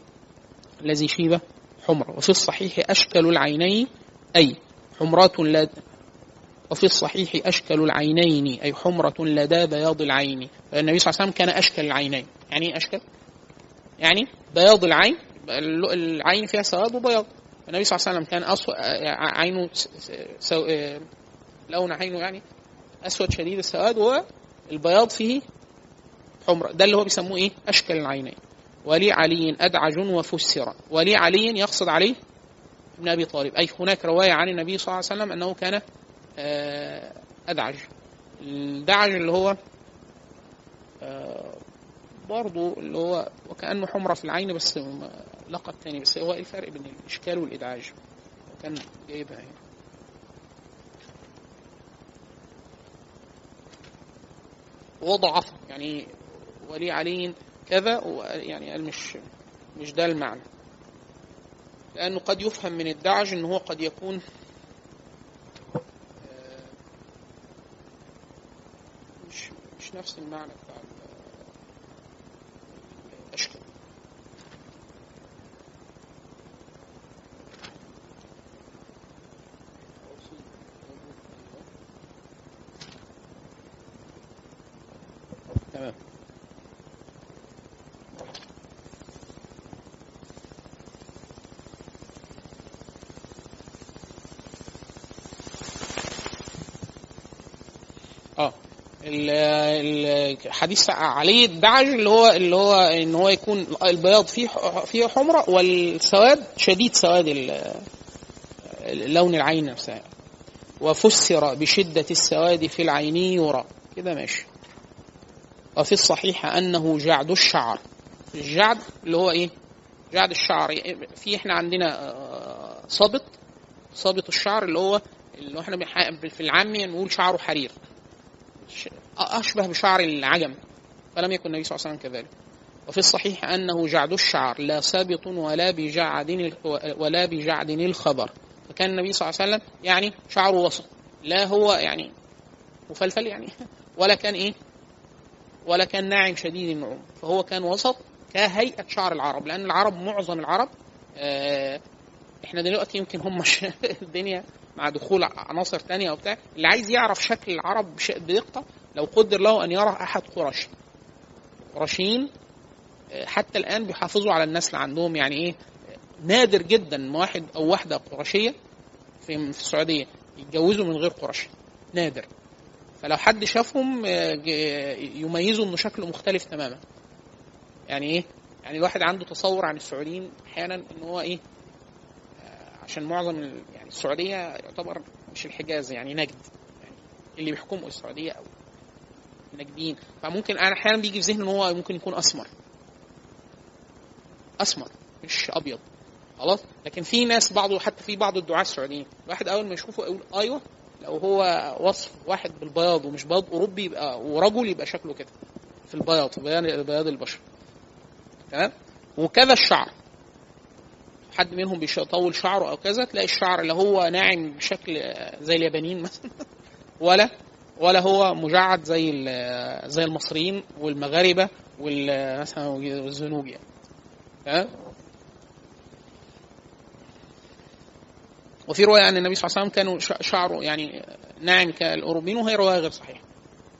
الذي شيبه حمرة. وفي الصحيح أشكل العينين أي حمرات لا وفي الصحيح أشكل العينين أي حمرة لدى بياض العين. النبي صلى الله عليه وسلم كان أشكل العينين. يعني إيه أشكل؟ يعني بياض العين. العين فيها سواد وبياض. النبي صلى الله عليه وسلم كان. عينه. لون عينه يعني أسود شديد السواد والبياض فيه حمرة. ده اللي هو بيسموه إيه؟ اشكل العينين. ولي علي أدعج وفسر. ولي علي يقصد عليه ابن أبي طالب. أي هناك رواية عن النبي صلى الله عليه وسلم أنه كان آه، أدعج. الدعج اللي هو آه، برضه اللي هو وكأنه حمرة في العين بس لقب تاني بس هو إيه الفرق بين الإشكال والإدعاج؟ وكان جايبها هنا. وضعف. يعني ولي علي كذا يعني قال مش مش ده المعنى. لأنه قد يفهم من الدعج إن هو قد يكون آه، مش مش نفس المعنى بتاع تمام. آه. ال- ال- الحديث عليه الدعج اللي هو اللي هو إن هو يكون البياض فيه فيه حمرة والسواد شديد سواد لون العين نفسها. وفسر بشدة السواد في العين يرى. كده ماشي. وفي الصحيح أنه جعد الشعر. الجعد اللي هو إيه؟ جعد الشعر. في إحنا عندنا آه، صبط صابط الشعر اللي هو اللي إحنا في العامي نقول شعره حرير. أشبه بشعر العجم فلم يكن النبي صلى الله عليه وسلم كذلك. وفي الصحيح أنه جعد الشعر لا سابط ولا بجعد ولا بجعد الخبر. فكان النبي صلى الله عليه وسلم يعني شعره وسط لا هو يعني مفلفل يعني ولا كان إيه؟ ولا كان ناعم شديد النعوم فهو كان وسط كهيئة شعر العرب لأن العرب معظم العرب آه إحنا دلوقتي يمكن هم الدنيا مع دخول عناصر تانية وبتاع اللي عايز يعرف شكل العرب بدقة لو قدر له أن يرى أحد قرش قرشيين حتى الآن بيحافظوا على النسل عندهم يعني إيه نادر جدا واحد أو واحدة قرشيه في السعودية يتجوزوا من غير قرش نادر. فلو حد شافهم يميزوا انه شكله مختلف تماما. يعني إيه؟ يعني الواحد عنده تصور عن السعوديين أحيانا ان هو إيه؟ عشان معظم يعني السعودية يعتبر مش الحجاز يعني نجد. يعني اللي بيحكموا السعودية أو نجدين فممكن أنا أحيانا بيجي في ذهني إن هو ممكن يكون أسمر. أسمر مش أبيض. خلاص؟ لكن في ناس بعض حتى في بعض الدعاة السعوديين. الواحد أول ما يشوفه يقول أيوه لو هو وصف واحد بالبياض ومش بياض أوروبي يبقى ورجل يبقى شكله كده في البياض في بيان بياض البشر. تمام؟ وكذا الشعر. حد منهم بيطول شعره أو كذا تلاقي الشعر اللي هو ناعم بشكل زي اليابانيين مثلا ولا ولا هو مجعد زي زي المصريين والمغاربة والمثلا والزنوج يعني. وفي رواية ان النبي صلى الله عليه وسلم كانوا شعره يعني ناعم كالأوروبيين وهي رواية غير صحيحة.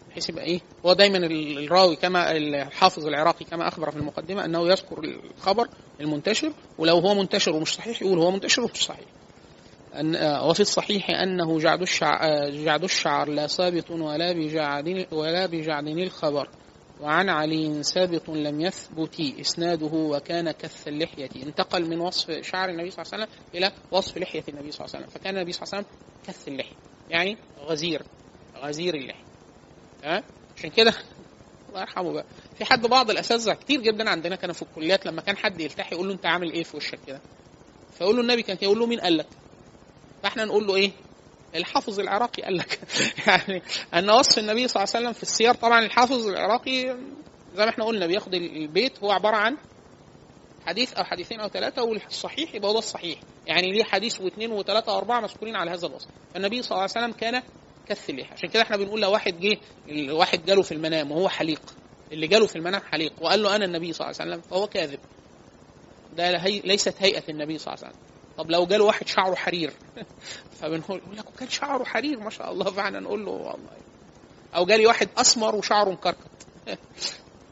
بحيث يبقى إيه؟ هو دايما الراوي كما الحافظ العراقي كما أخبر في المقدمة أنه يذكر الخبر المنتشر ولو هو منتشر ومش صحيح يقول هو منتشر ومش صحيح. أن وفي الصحيح أنه جعد الشعر جعد الشعر لا ثابت ولا بجعد ولا بجعد الخبر. وعن علي ثابت لم يثبت إسناده وكان كث اللحية. انتقل من وصف شعر النبي صلى الله عليه وسلم إلى وصف لحية النبي صلى الله عليه وسلم. فكان النبي صلى الله عليه وسلم كث اللحية يعني غزير غزير اللحية. ها؟ عشان كده الله يرحمه بقى. في حد بعض الأساتذة كتير جدا عندنا كانوا في الكليات لما كان حد يلتحي يقول له أنت عامل إيه في وشك كده؟ فيقول له النبي كان يقول له مين قال لك؟ فإحنا نقول له إيه؟ الحافظ العراقي قال لك. يعني أن وصف النبي صلى الله عليه وسلم في السير طبعا الحافظ العراقي زي ما إحنا قلنا بياخد البيت هو عبارة عن حديث أو حديثين أو ثلاثة والصحيح يبقى هو ده الصحيح. يعني ليه حديث واثنين وثلاثة وأربعة مذكورين على هذا الوصف. فالنبي صلى الله عليه وسلم كان كث اللحى عشان كده إحنا بنقول لو واحد جه واحد جاله في المنام وهو حليق. اللي جاله في المنام حليق. وقال له أنا النبي صلى الله عليه وسلم فهو كاذب. ده ليست هيئة النبي صلى الله عليه وسلم. طب لو جاله واحد شعره حرير فبنقول لك وكان شعره حرير ما شاء الله. فعلا نقول له والله. أو جالي واحد أسمر وشعره مكركت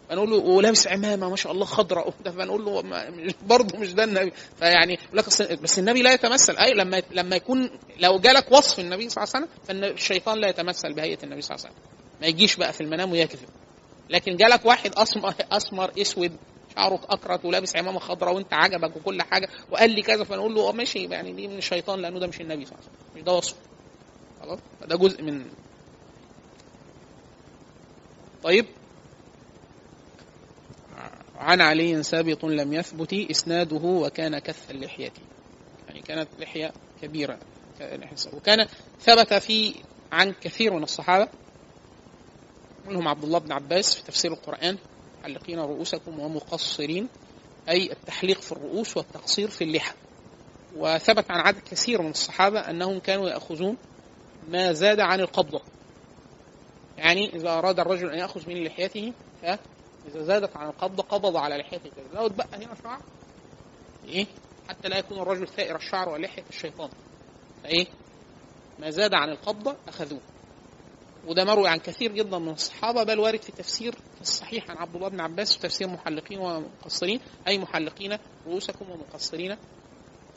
فنقول له ولابس عمامة ما شاء الله خضراء فنقول له برضه مش ده النبي. فيعني لك بس النبي لا يتمثل. أي لما لما يكون لو جالك وصف النبي صلى الله عليه وسلم فالشيطان لا يتمثل بهيئة النبي صلى الله عليه وسلم. ما يجيش بقى في المنام ويكذب. لكن جالك واحد أسمر أسمر أسود شعره اكرت ولابس عمامة خضراء وانت عجبك وكل حاجة وقال لي كذا فنقول له آه ماشي يعني دي من الشيطان لأنه ده مش النبي صلى الله عليه وسلم مش ده وصفه خلاص؟ ده جزء من طيب. عن علي سابط لم يثبت إسناده وكان كث اللحية يعني كانت لحية كبيرة وكان ثبت في عن كثير من الصحابة منهم عبد الله بن عباس في تفسير القرآن محلقين رؤوسكم ومقصرين أي التحليق في الرؤوس والتقصير في اللحى. وثبت عن عدد كثير من الصحابة أنهم كانوا يأخذون ما زاد عن القبضة. يعني إذا أراد الرجل أن يأخذ من لحيته فإذا زادت عن القبضة قبض على لحيته. لو اتبقى هنا شعر إيه؟ حتى لا يكون الرجل ثائر الشعر ولحية الشيطان فإيه؟ ما زاد عن القبضة أخذوه. وده مروي عن كثير جدا من الصحابة بل وارد في تفسير الصحيح عن عبد الله بن عباس في تفسير محلقين ومقصرين أي محلقين رؤوسكم ومقصرين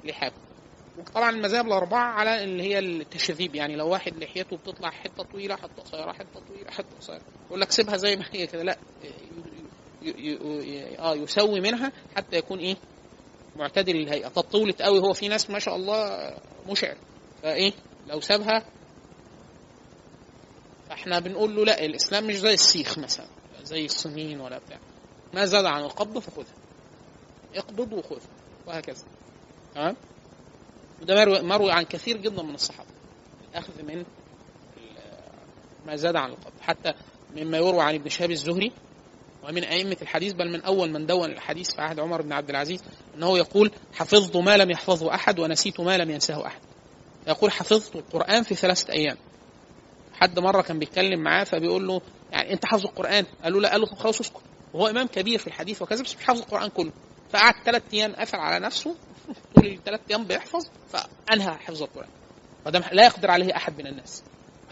لحاكم. طبعا المذاهب الأربعة على اللي هي التشذيب يعني لو واحد لحيته بتطلع حتة طويلة حتة قصيرة حتة طويلة حتة قصيرة. يقول لك سيبها زي ما هي كده لا آه يسوي منها حتى يكون إيه؟ معتدل الهيئه طب طولت قوي هو في ناس ما شاء الله مشعر فإيه؟ لو سابها فاحنا بنقول له لا الإسلام مش زي السيخ مثلا زي الصينيين ولا بتاع. ما زاد عن القبض فخذها. اقبض وخذ وهكذا. تمام؟ وده مروي, مروي عن كثير جدا من الصحابة. الأخذ من ما زاد عن القبض. حتى مما يروى عن ابن شهاب الزهري ومن أئمة الحديث بل من أول من دون الحديث في عهد عمر بن عبد العزيز أنه يقول حفظت ما لم يحفظه أحد ونسيت ما لم ينساه أحد. يقول حفظت القرآن في ثلاثة أيام. حد مرة كان بيتكلم معاه فبيقول له يعني أنت حافظ القرآن؟ قال له لا قال له طب خلاص اسكت. وهو إمام كبير في الحديث وكذا بس مش حافظ القرآن كله. فقعد ثلاث أيام قفل على نفسه طول الثلاث أيام بيحفظ فأنهى حفظ القرآن. فده لا يقدر عليه أحد من الناس.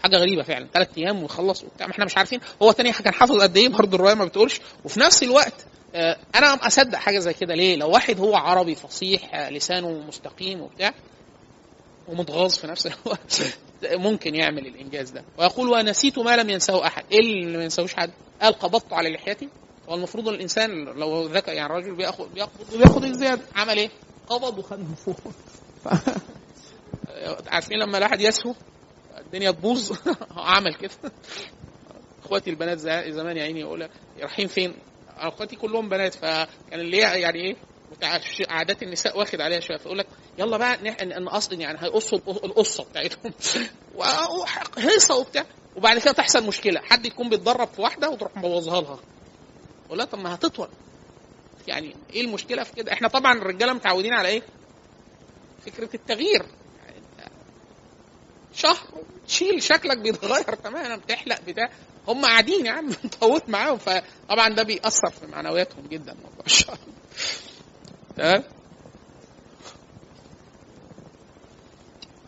حاجة غريبة فعلا ثلاث أيام ويخلص وبتاع. ما إحنا مش عارفين هو تاني كان حافظ قد إيه؟ برضه الرواية ما بتقولش. وفي نفس الوقت آه، أنا أصدق حاجة زي كده. ليه؟ لو واحد هو عربي فصيح آه، لسانه مستقيم وبتاع ومتغاظ في نفس الوقت. ممكن يعمل الإنجاز ده. ويقول ونسيت ما لم ينساه أحد. إيه اللي ما ينساهوش حد؟ قال قبضت على لحيتي. هو المفروض الإنسان لو ذكى يعني الراجل بياخد بياخد وبياخد الزياده عمل إيه؟ قبض وخد من فوق. عارفين لما الواحد يسهو الدنيا تبوظ؟ عمل كده. إخواتي البنات زمان يا عيني يقول رايحين فين؟ أخواتي كلهم بنات فكان اللي يعني إيه؟ عادات النساء واخد عليها شوية فيقول لك يلا بقى ان أصلا يعني هيقصوا القص- القصة بتاعتهم. وهيصه وبتاع. وبعد كده تحصل مشكلة حد يكون بيتدرب في واحدة وتروح مبوظها لها. لها طب ما هتطول. يعني إيه المشكلة في كده؟ إحنا طبعا الرجالة متعودين على إيه؟ فكرة التغيير. شهر تشيل شكلك بيتغير تماما بتحلق بتاع. هم قاعدين يا عم طوت معاهم. فطبعا ده بيأثر في معنوياتهم جدا موضوع الشهر تمام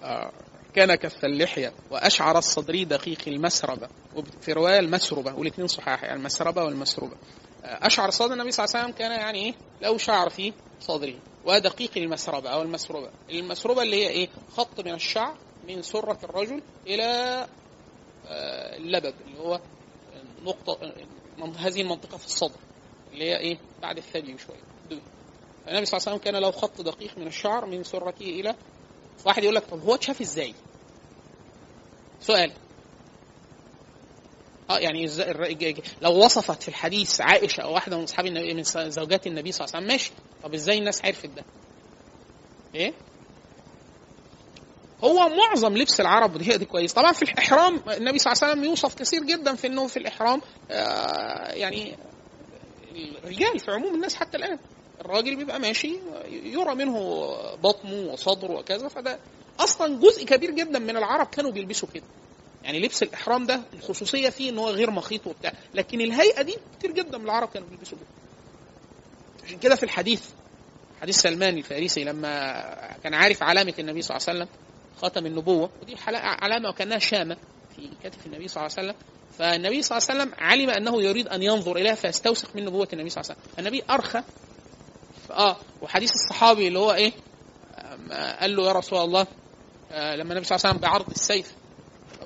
آه. كان كف اللحية وأشعر الصدري دقيق المسربة وفي رواية المسربة والاثنين صحاح يعني المسربة والمسربة. آه، أشعر صدر النبي صلى الله عليه وسلم كان يعني إيه؟ له شعر في صدره ودقيق المسربة أو المسربة. المسربة اللي هي إيه؟ خط من الشعر من سرة الرجل إلى آه، اللبب اللي هو نقطة من- هذه المنطقة في الصدر اللي هي إيه؟ بعد الثدي بشوية. دون. فالنبي صلى الله عليه وسلم كان له خط دقيق من الشعر من سرته إلى واحد يقول لك طب هو اتشاف إزاي؟ سؤال آه يعني ج- لو وصفت في الحديث عائشة أو واحدة من أصحاب النبي من زوجات النبي صلى الله عليه وسلم ماشي طب إزاي الناس عرفت ده؟ إيه؟ هو معظم لبس العرب دي دي كويس طبعا في الإحرام النبي صلى الله عليه وسلم يوصف كثير جدا في إنه في الإحرام آه يعني الرجال في عموم الناس حتى الآن الراجل بيبقى ماشي يرى منه بطنه وصدره وكذا فده أصلا جزء كبير جدا من العرب كانوا بيلبسوا كده. يعني لبس الإحرام ده الخصوصيه فيه إن هو غير مخيط وبتاع. لكن الهيئة دي كتير جدا من العرب كانوا بيلبسوا كده. عشان كده في الحديث حديث سلمان الفارسي لما كان عارف علامة النبي صلى الله عليه وسلم خاتم النبوة ودي علامة وكأنها شامة في كتف النبي صلى الله عليه وسلم. فالنبي صلى الله عليه وسلم علم أنه يريد أن ينظر إليها فيستوثق من نبوة النبي صلى الله عليه وسلم. فالنبي أرخى آه وحديث الصحابي اللي هو إيه؟ آه، قال له يا رسول الله آه، لما النبي صلى الله عليه وسلم بعرض السيف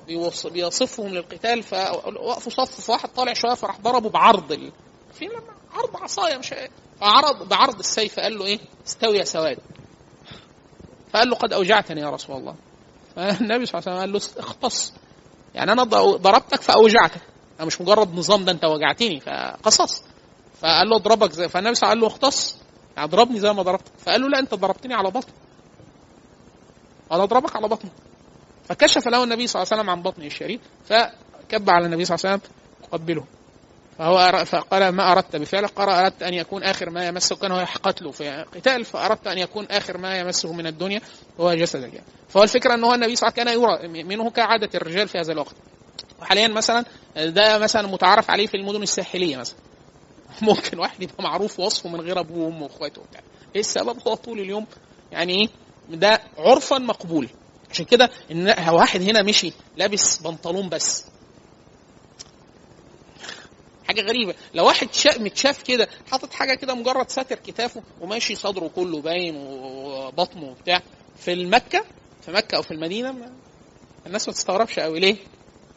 بيوص- بيصفهم للقتال فوقفوا صف فواحد طالع شوية فراح ضربه بعرض ال... في لما عرض عصاية مش فعرض بعرض السيف قال له إيه؟ استوي يا سواد. فقال له قد أوجعتني يا رسول الله. فالنبي صلى الله عليه وسلم قال له اختص. يعني أنا ضربتك فأوجعتك. أنا مش مجرد نظام ده أنت وجعتني فقصص فقال له اضربك زي فالنبي صلى الله عليه وسلم قال له اختص. يعني ضربني زي ما ضربتك فقال له لا انت ضربتني على بطن أنا اضربك على بطنك فكشف له النبي صلى الله عليه وسلم عن بطنه الشريف فكب على النبي صلى الله عليه وسلم يقبله فهو فقال ما أردت بفعله قال أردت أن يكون آخر ما يمسه كان هو قتله في قتال فأردت أن يكون آخر ما يمسه من الدنيا هو جسدك يعني فهو الفكرة إن هو النبي صلى الله عليه وسلم كان يرى منه كعادة الرجال في هذا الوقت. وحاليا مثلا ده مثلا متعارف عليه في المدن الساحلية مثلا. ممكن واحد يبقى معروف وصفه من غير أبوه وأمه وأخواته وبتاع. إيه السبب؟ هو طول اليوم يعني إيه؟ ده عرفا مقبول. عشان كده إن واحد هنا مشي لابس بنطلون بس. حاجة غريبة. لو واحد شا... متشاف كده حاطط حاجة كده مجرد ساتر كتافه وماشي صدره كله باين وبطنه وبتاع. في المكة؟ في مكة أو في المدينة؟ ما... الناس ما تستغربش قوي ليه؟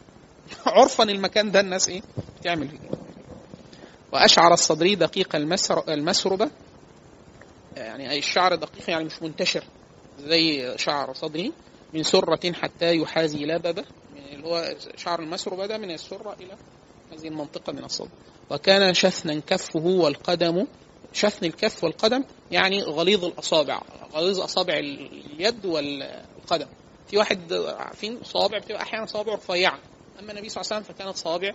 عرفا المكان ده الناس إيه؟ بتعمل فيه. كده. وأشعر الصدري دقيق المسر... المسربه يعني أي الشعر دقيق يعني مش منتشر زي شعر صدري من سرة حتى يحاذي لببه. من اللي هو شعر المسربة ده من السرة إلى هذه المنطقة من الصدر. وكان شثنا كفه والقدم شثن الكف والقدم يعني غليظ الأصابع غليظ أصابع اليد والقدم. في واحد عارفين صوابع بتبقى أحيانا صوابع رفيعة. أما النبي صلى الله عليه وسلم فكانت صوابع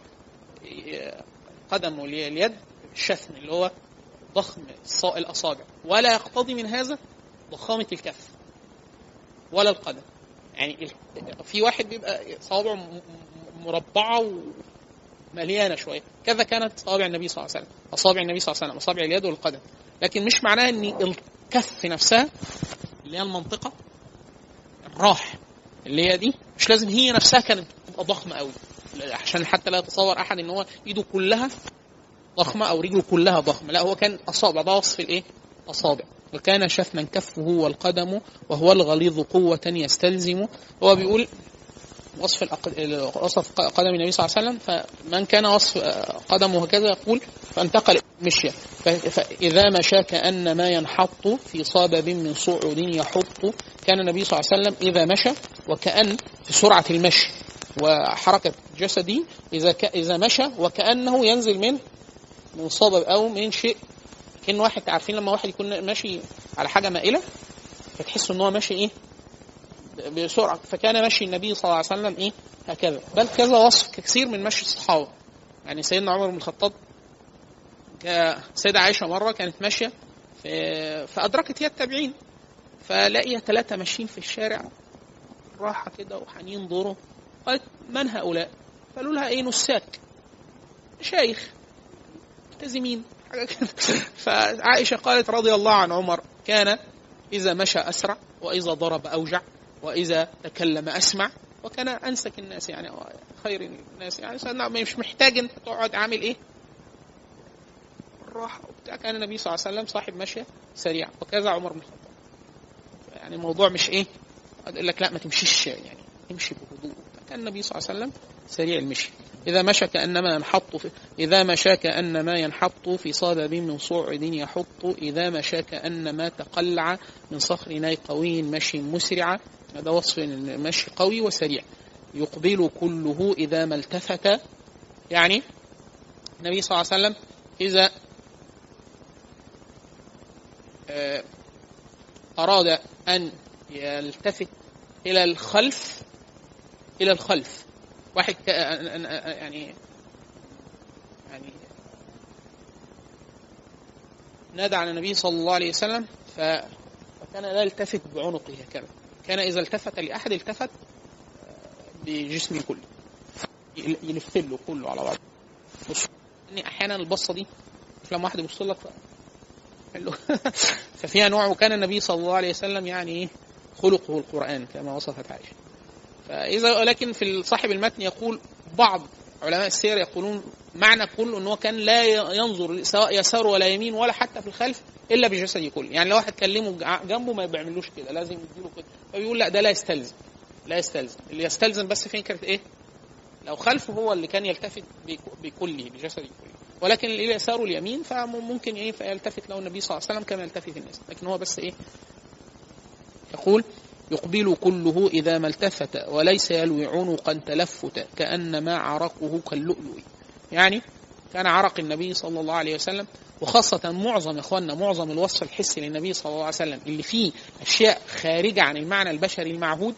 قدم واليد الشثم اللي هو ضخم الأصابع. ولا يقتضي من هذا ضخامة الكف ولا القدم. يعني في واحد بيبقى صوابعه م- م- مربعة ومليانة شوية. كذا كانت صوابع النبي صلى الله عليه وسلم. أصابع النبي صلى الله عليه وسلم أصابع اليد والقدم. لكن مش معناه إن الكف نفسها اللي هي المنطقة الراح اللي هي دي مش لازم هي نفسها كانت تبقى ضخمة قوي عشان حتى لا يتصور أحد إن هو إيده كلها ضخمة أو رجله كلها ضخمة. لا هو كان أصابع ده وصف الإيه؟ أصابع. وكان شثما كفه والقدم وهو الغليظ قوة يستلزم. هو بيقول وصف وصف قدم النبي صلى الله عليه وسلم فمن كان وصف قدمه هكذا يقول فانتقل مشيا. فإذا مشى كأن ما ينحط في صابب من صعود يحط. كان النبي صلى الله عليه وسلم إذا مشى وكأن في سرعة المشي. وحركة جسدي إذا ك... إذا مشى وكأنه ينزل من من صابب أو من شيء. كأن واحد عارفين لما واحد يكون ماشي على حاجة مائلة فتحس إن هو ماشي إيه؟ بسرعة. فكان مشي النبي صلى الله عليه وسلم إيه؟ هكذا. بل كذا وصف كثير من مشي الصحابة. يعني سيدنا عمر بن الخطاب سيدة عائشة مرة كانت ماشية فأدركت هي التابعين فلاقي ثلاثة ماشيين في الشارع راحة كده وحنين دوره. قالت من هؤلاء؟ قالوا لها إيه نساك شيخ. ملتزمين حاجة كده. فعائشة قالت رضي الله عن عمر كان إذا مشى أسرع وإذا ضرب أوجع وإذا تكلم أسمع وكان أنسك الناس يعني خير الناس يعني. مش محتاج أنت تقعد عامل إيه؟ الراحة وبتاع. كان النبي صلى الله عليه وسلم صاحب مشية سريع وكذا عمر بن الخطاب يعني الموضوع مش إيه؟ يقول لك لا ما تمشيش يعني امشي بهدوء. كان النبي صلى الله عليه وسلم سريع المشي. إذا مشى كأنما ينحط في إذا مشى كأنما ينحط في صدب من صعد يحط. إذا مشى كأنما تقلع من صخر ناي قوي مشي مسرع. هذا وصف المشي قوي وسريع. يقبل كله إذا ما التفت. يعني النبي صلى الله عليه وسلم إذا آه، أراد أن يلتفت إلى الخلف إلى الخلف. واحد يعني يعني نادى على النبي صلى الله عليه وسلم ف فكان لا يلتفت بعنقه هكذا. كان إذا التفت لأحد التفت بجسمه كله. يل- يلف له كله على بعضه. بص إن أحيانا البصة دي لما واحد يبص لك ففيها نوع وكان النبي صلى الله عليه وسلم يعني إيه خلقه القرآن كما وصفت عائشة. فإذا ولكن في صاحب المتن يقول بعض علماء السير يقولون معنى كله إن هو كان لا ينظر سواء يسار ولا يمين ولا حتى في الخلف إلا بجسده كله يعني لو واحد كلمه جنبه ما بيعملوش كده لازم يديله كده. فبيقول لا ده لا يستلزم لا يستلزم. اللي يستلزم بس فكره إيه؟ لو خلفه هو اللي كان يلتفت بك- بكله بجسده كله ولكن اللي يساره اليمين فممكن إيه؟ فيلتفت له النبي صلى الله عليه وسلم كما يلتفت الناس. لكن هو بس إيه؟ يقول يقبل كله إذا ما التفت وليس يلوي عنقا تلفتا كأنما عرقه كاللؤلؤ. يعني كان عرق النبي صلى الله عليه وسلم وخاصة معظم يا إخواننا معظم الوصف الحسي للنبي صلى الله عليه وسلم اللي فيه أشياء خارجة عن المعنى البشري المعهود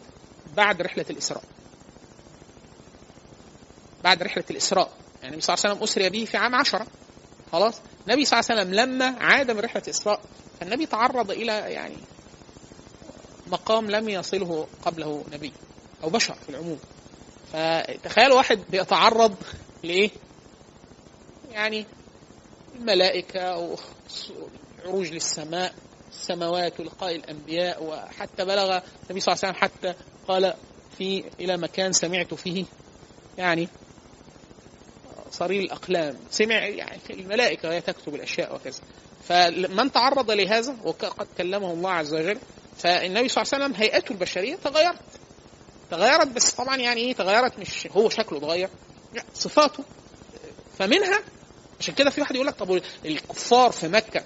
بعد رحلة الإسراء. بعد رحلة الإسراء. يعني النبي صلى الله عليه وسلم أسري به في عام عشرة. خلاص؟ النبي صلى الله عليه وسلم لما عاد من رحلة الإسراء فالنبي تعرض إلى يعني مقام لم يصله قبله نبي أو بشر في العموم. فتخيل واحد بيتعرض لإيه؟ يعني الملائكة أو عروج للسماء السماوات ولقاء الأنبياء وحتى بلغ النبي صلى الله عليه وسلم حتى قال في إلى مكان سمعت فيه. يعني صرير الأقلام. سمع يعني الملائكة وهي تكتب الأشياء وكذا. فمن تعرض لهذا وقد كلمه الله عز وجل فالنبي صلى الله عليه وسلم هيئته البشرية تغيرت. تغيرت بس طبعا يعني إيه تغيرت؟ مش هو شكله اتغير. لا صفاته. فمنها عشان كده في واحد يقول لك طب الكفار في مكة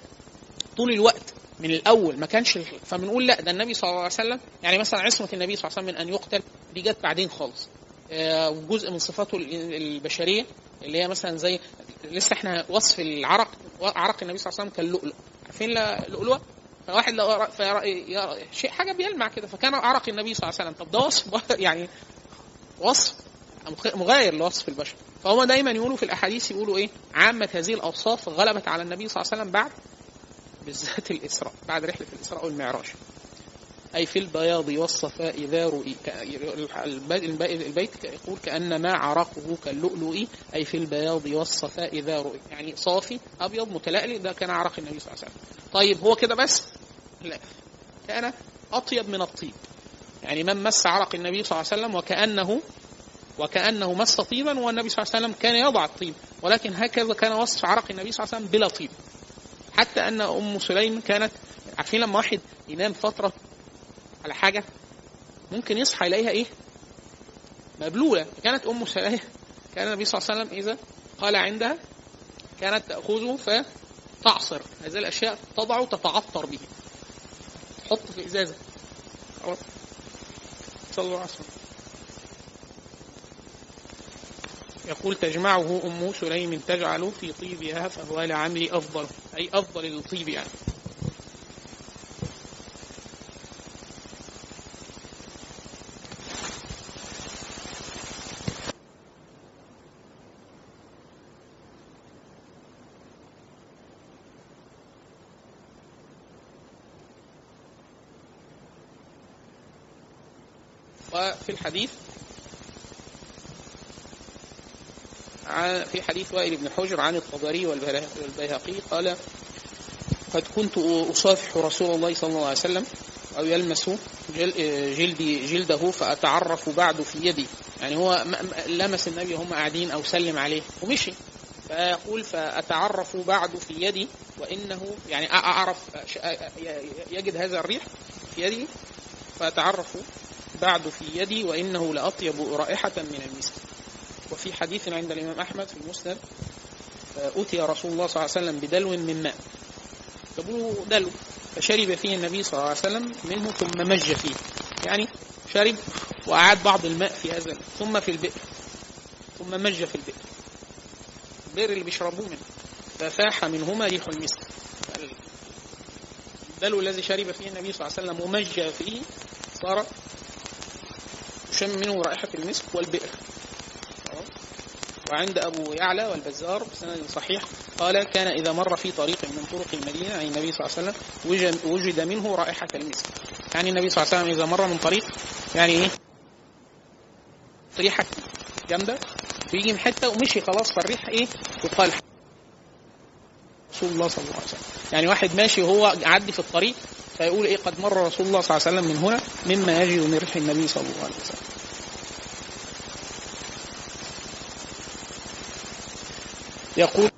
طول الوقت من الأول ما كانش فبنقول لا ده النبي صلى الله عليه وسلم يعني مثلا عصمة النبي صلى الله عليه وسلم من أن يقتل دي جت بعدين خالص. آه، وجزء من صفاته ال- البشرية اللي هي مثلا زي لسه إحنا وصف العرق عرق النبي صلى الله عليه وسلم كاللؤلؤ. عارفين اللؤلؤه فواحد يرى شيء حاجة بيلمع كده. فكان عرق النبي صلى الله عليه وسلم. طب ده وصف يعني وصف مغاير لوصف البشر. فهم دايما يقولوا في الأحاديث يقولوا إيه؟ عامة هذه الأوصاف غلبت على النبي صلى الله عليه وسلم بعد بالذات الإسراء بعد رحلة الإسراء والمعراج. أي في البياض والصفاء ذا رؤي البيت يقول كأنما عرقه كاللؤلؤ. أي في البياض والصفاء ذا رؤي. يعني صافي أبيض متلألئ ده كان عرق النبي صلى الله عليه وسلم. طيب هو كده بس؟ لا. كان أطيب من الطيب. يعني من مس عرق النبي صلى الله عليه وسلم وكأنه وكأنه مس طيبا والنبي صلى الله عليه وسلم كان يضع الطيب. ولكن هكذا كان وصف عرق النبي صلى الله عليه وسلم بلا طيب. حتى أن أم سليم كانت عارفين لما واحد ينام فترة على حاجة ممكن يصحى يلاقيها إيه؟ مبلولة. كانت أم سليم كان النبي صلى الله عليه وسلم إذا قال عندها كانت تأخذه فتعصر. هذه الأشياء تضع تتعطر به. تحط في الله عليه وسلم يقول تجمعه أم سليم تجعل في طيبها فهو لعمري أفضل. أي أفضل للطيب يعني. وفي الحديث في حديث وائل بن حجر عن الطبري والبيهقي قال قد كنت أصافح رسول الله صلى الله عليه وسلم أو يلمس جلدي جلده فأتعرف بعد في يدي. يعني هو لمس النبي وهم قاعدين أو سلم عليه ومشي. فيقول فأتعرف بعد في يدي وإنه يعني أعرف يجد هذا الريح في يدي فأتعرف بعد في يدي وإنه لأطيب رائحة من المسك. وفي حديث عند الإمام أحمد في المسند أتي رسول الله صلى الله عليه وسلم بدلو من ماء. جابوا دلو فشرب فيه النبي صلى الله عليه وسلم منه ثم مج فيه. يعني شرب وأعاد بعض الماء في هذا ثم في البئر ثم مج في البئر. البئر اللي بيشربوه منه. ففاح منهما ريح المسك. الدلو الذي شرب فيه النبي صلى الله عليه وسلم ومج فيه صار شم منه رائحة المسك والبئر. وعند أبو يعلى والبزار بسند صحيح قال كان إذا مر في طريق من طرق المدينة يعني النبي صلى الله عليه وسلم وجد منه رائحة المسك. يعني النبي صلى الله عليه وسلم إذا مر من طريق يعني إيه؟ ريحة جامدة. ويجي من حتة ومشي خلاص فالريح إيه؟ يقال رسول الله صلى الله عليه وسلم. يعني واحد ماشي وهو عدي في الطريق فيقول إيه قد مر رسول الله صلى الله عليه وسلم من هنا مما يجد من ريح النبي صلى الله عليه وسلم. يقول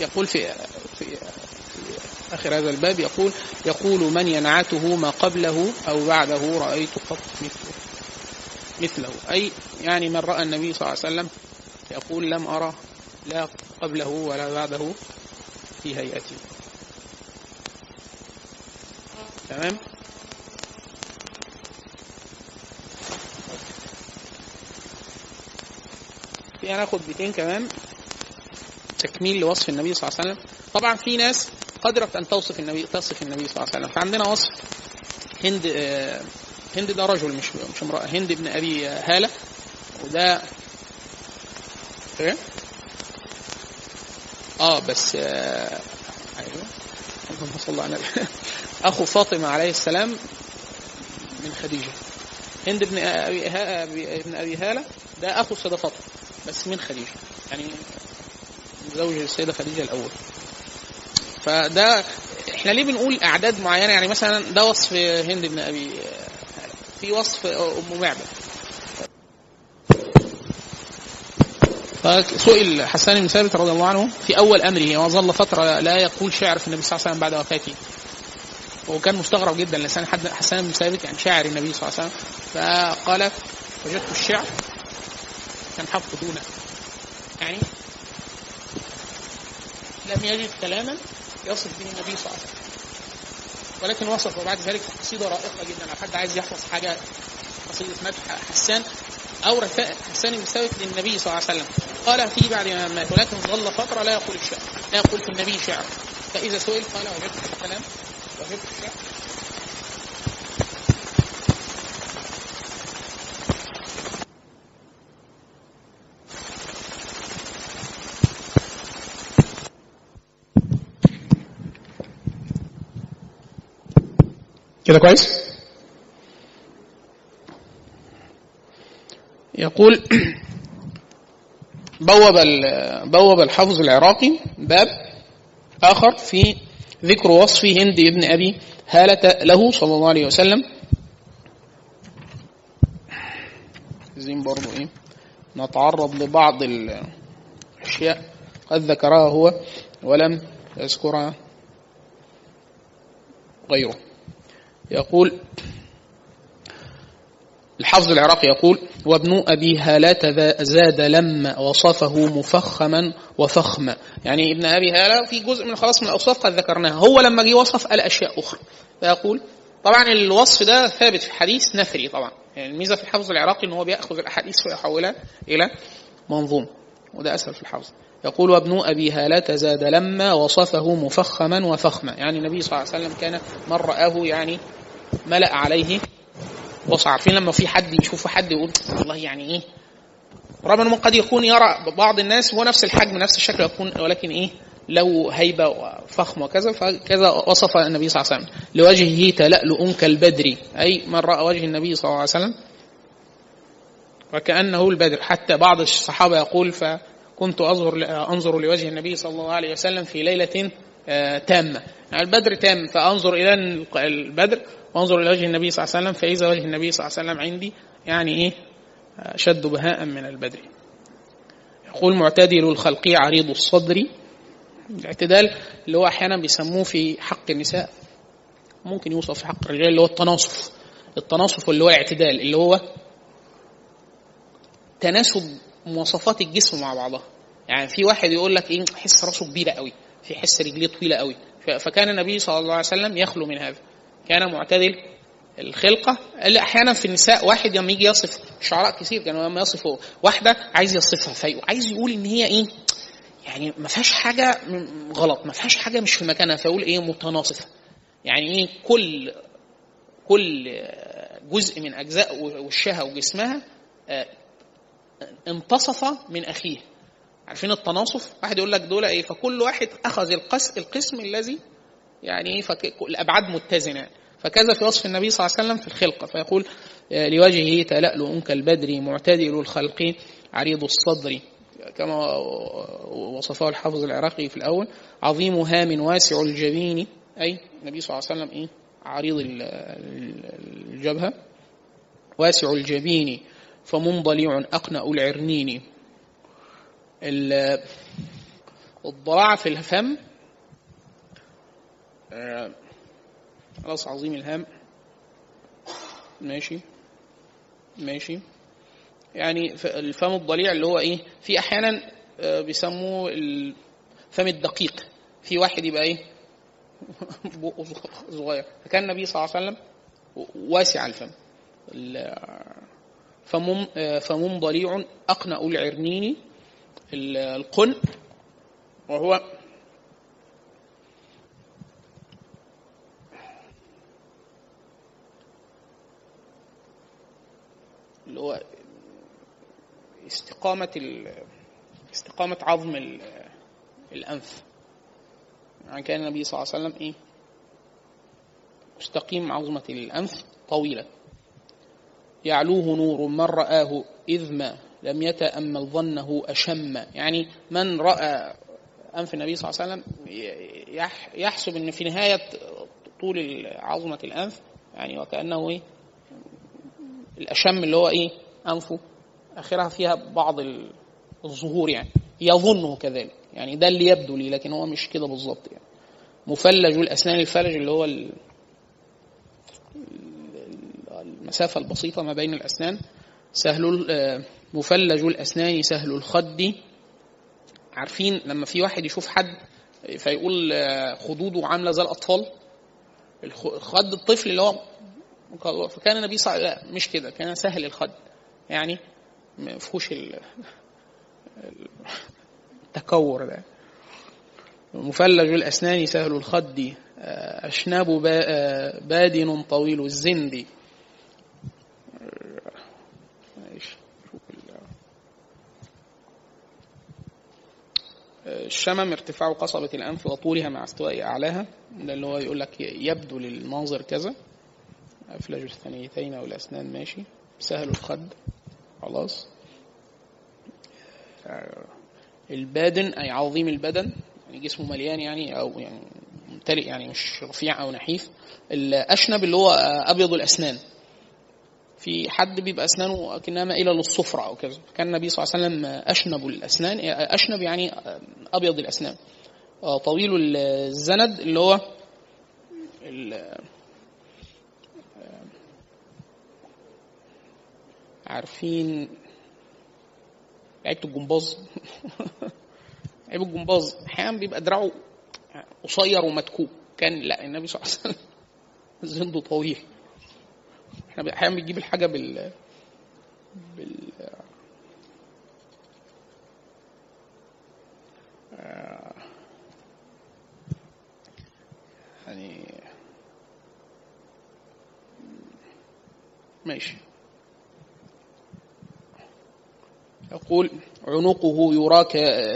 يقول في في, في آخر هذا الباب يقول يقول من ينعته ما قبله أو بعده رأيت قط مثله. مثله. أي يعني من رأى النبي صلى الله عليه وسلم يقول لم أرى لا قبله ولا بعده في هيئته تمام؟ في هناخد بيتين كمان. تكميل لوصف النبي صلى الله عليه وسلم. طبعا في ناس قدرت أن توصف النبي تصف النبي صلى الله عليه وسلم. فعندنا وصف هند آه هند ده رجل مش مش امرأة. هند ابن أبي هالة. وده إيه؟ آه بس آه أيوه. اللهم صل على النبي. أخو فاطمة عليه السلام من خديجة. هند ابن أبي هالة. ده أخو السيده فاطمة بس من خديجة. يعني زوج السيدة خديجة الأول. فده إحنا ليه بنقول أعداد معينة؟ يعني مثلا ده وصف هند بن أبي في وصف أم معبد فسئل حسان بن ثابت رضي الله عنه في أول أمره وظل فترة لا يقول شعر في النبي صلى الله عليه وسلم بعد وفاته. وكان مستغرب جدا لسان حسان بن ثابت يعني شاعر النبي صلى الله عليه وسلم. فقال وجدت الشعر كان حفظ دونه يعني لم يجد كلاما يصف به النبي صلى الله عليه وسلم. ولكن وصف وبعد ذلك قصيدة رائقة جدا. لو حد عايز يحفظ حاجة قصيدة مدح حسان أو حسان بن ثابت للنبي صلى الله عليه وسلم. قال فيه بعد ما مات ولكن ظل فترة لا يقول الشعر لا يقول في النبي شعر. فإذا سئل قال وجدت الكلام كده كويس؟ يقول بوب بوب الحافظ العراقي باب آخر في ذكر وصف هند ابن أبي هالة له صلى الله عليه وسلم. عايزين برضو إيه؟ نتعرض لبعض الأشياء قد ذكرها هو ولم يذكرها غيره. يقول الحافظ العراقي يقول وابن أبي هالة زاد لما وصفه مفخما وفخما يعني ابن أبي هالة في جزء من خلاص من الأوصاف قد ذكرناها. هو لما جه وصف قال أشياء أخرى. فيقول طبعا الوصف ده ثابت في حديث نثري طبعا. يعني الميزة في الحافظ العراقي إن هو بيأخذ الأحاديث ويحولها إلى منظوم. وده أسهل في الحفظ يقول وابن أبي هالة زاد لما وصفه مفخما وفخما. يعني النبي صلى الله عليه وسلم كان من رآه يعني ملأ عليه بص عارفين لما في حد يشوف حد يقول والله يعني إيه؟ رغم إنه قد يكون يرى بعض الناس هو نفس الحجم نفس الشكل يكون ولكن إيه؟ له هيبة وفخم وكذا فكذا وصف النبي صلى الله عليه وسلم. لوجهه تلألؤ كالبدر. أي من رأى وجه النبي صلى الله عليه وسلم وكأنه البدر. حتى بعض الصحابة يقول فكنت انظر أنظر لوجه النبي صلى الله عليه وسلم في ليلة آه، تامة. يعني البدر تام فأنظر إلى البدر وانظر إلى وجه النبي صلى الله عليه وسلم فإذا وجه النبي صلى الله عليه وسلم عندي يعني إيه؟ أشد بهاء من البدر. يقول معتدل الخلق عريض الصدر. الاعتدال اللي هو أحيانا بيسموه في حق النساء ممكن يوصف في حق الرجال اللي هو التناصف. التناصف اللي هو الاعتدال اللي هو تناسب مواصفات الجسم مع بعضها. يعني في واحد يقول لك إيه حس راسه كبيرة قوي في حس رجليه طويلة قوي. فكان النبي صلى الله عليه وسلم يخلو من هذا. كان معتدل الخلقة. اللي أحيانا في النساء واحد لما يجي يصف شعراء كثير كانوا لما يصفوا واحدة عايز يصفها فعايز يقول إن هي إيه يعني ما فيهاش حاجة غلط ما فيهاش حاجة مش في مكانها فيقول إيه متناصفة. يعني إيه كل كل جزء من أجزاء وشها وجسمها آه، انتصف من أخيه. عارفين التناصف؟ واحد يقول لك دول إيه فكل واحد أخذ القسم الذي يعني إيه الأبعاد متزنة. فكذا في وصف النبي صلى الله عليه وسلم في الخلقة فيقول آه، لوجهه تلألؤ كالبدر معتدل الخلق عريض الصدر. كما وصفه الحافظ العراقي في الأول عظيم هام واسع الجبين. أي النبي صلى الله عليه وسلم إيه؟ عريض الجبهة. واسع الجبين فمنضلع أقنأ العرنين. الضراعة في الفم آه، خلاص عظيم الهام ماشي. ماشي. يعني الفم الضليع اللي هو إيه في أحيانا آه، بيسموه الفم الدقيق. في واحد يبقى إيه بقه صغير. فكان النبي صلى الله عليه وسلم واسع الفم. فمم آه، فمم ضليع أقنأ العرنين القن. وهو اللي هو استقامة استقامة عظم الأنف. يعني كان النبي صلى الله عليه وسلم إيه؟ مستقيم عظمة الأنف طويلة. يعلوه نور من رآه إذ ما لم يتأمل ظنه أشم. يعني من رأى أنف النبي صلى الله عليه وسلم يحسب أن في نهاية طول عظمة الأنف يعني وكأنه إيه؟ الأشم اللي هو إيه؟ أنفه. آخرها فيها بعض الظهور يعني. يظنه كذلك. يعني ده اللي يبدو لي لكن هو مش كده بالظبط يعني. مفلج الأسنان الفلج اللي هو المسافة البسيطة ما بين الأسنان. سهل مفلج الأسنان سهل الخد. عارفين لما في واحد يشوف حد فيقول خدوده عاملة زي الأطفال؟ الخد الطفل اللي هو فكان النبي صلى الله عليه وسلم مش كده. كان سهل الخد. يعني ما فيهوش التكور ده. مفلج الأسنان سهل الخد. أشناب بادن طويل الزند. الشمم ارتفاع قصبة الأنف وطولها مع استواء أعلاها. ده اللي هو يقول لك يبدو للناظر كذا. أفلج الثنيتين أو الأسنان ماشي. سهل الخد خلاص. البادن أي عظيم البدن يعني جسمه مليان يعني أو يعني ممتلئ يعني مش رفيع أو نحيف. الأشنب اللي هو أبيض الأسنان. في حد بيبقى أسنانه كأنها مائلة للصفرة أو كذا. كان النبي صلى الله عليه وسلم أشنب الأسنان أشنب يعني أبيض الأسنان. طويل الزند اللي هو عارفين لعيبة الجمباز. لعيب الجمباز أحيانا بيبقى دراعه قصير ومتكوك كان لا النبي صلى الله عليه وسلم زنده طويل. إحنا أحيانا بنجيب الحاجة بال بال يعني ماشي. يقول عنقه يرى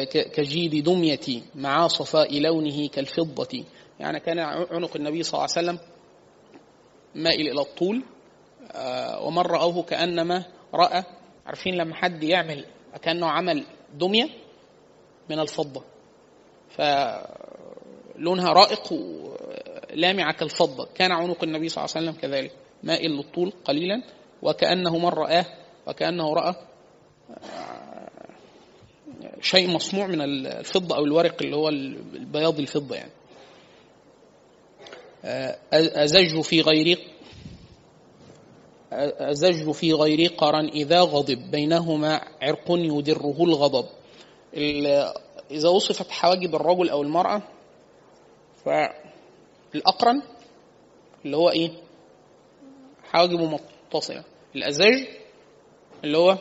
كجيد دمية مع صفاء لونه كالفضة. يعني كان عنق النبي صلى الله عليه وسلم مائل إلى الطول آه، ومن رأوه كأنما رأى عارفين لما حد يعمل كأنه عمل دمية من الفضة. فلونها رائق لامعة كالفضة. كان عنق النبي صلى الله عليه وسلم كذلك مائل للطول قليلا وكأنه من رآه وكأنه رأى شيء مصنوع من الفضة أو الورق اللي هو البياض الفضة يعني. أزج في غير أزج في غير قرن إذا غضب. بينهما عرق يدره الغضب. إذا وصفت حواجب الرجل أو المرأة فالأقرن اللي هو إيه؟ حواجبه متصلة. الأزج اللي هو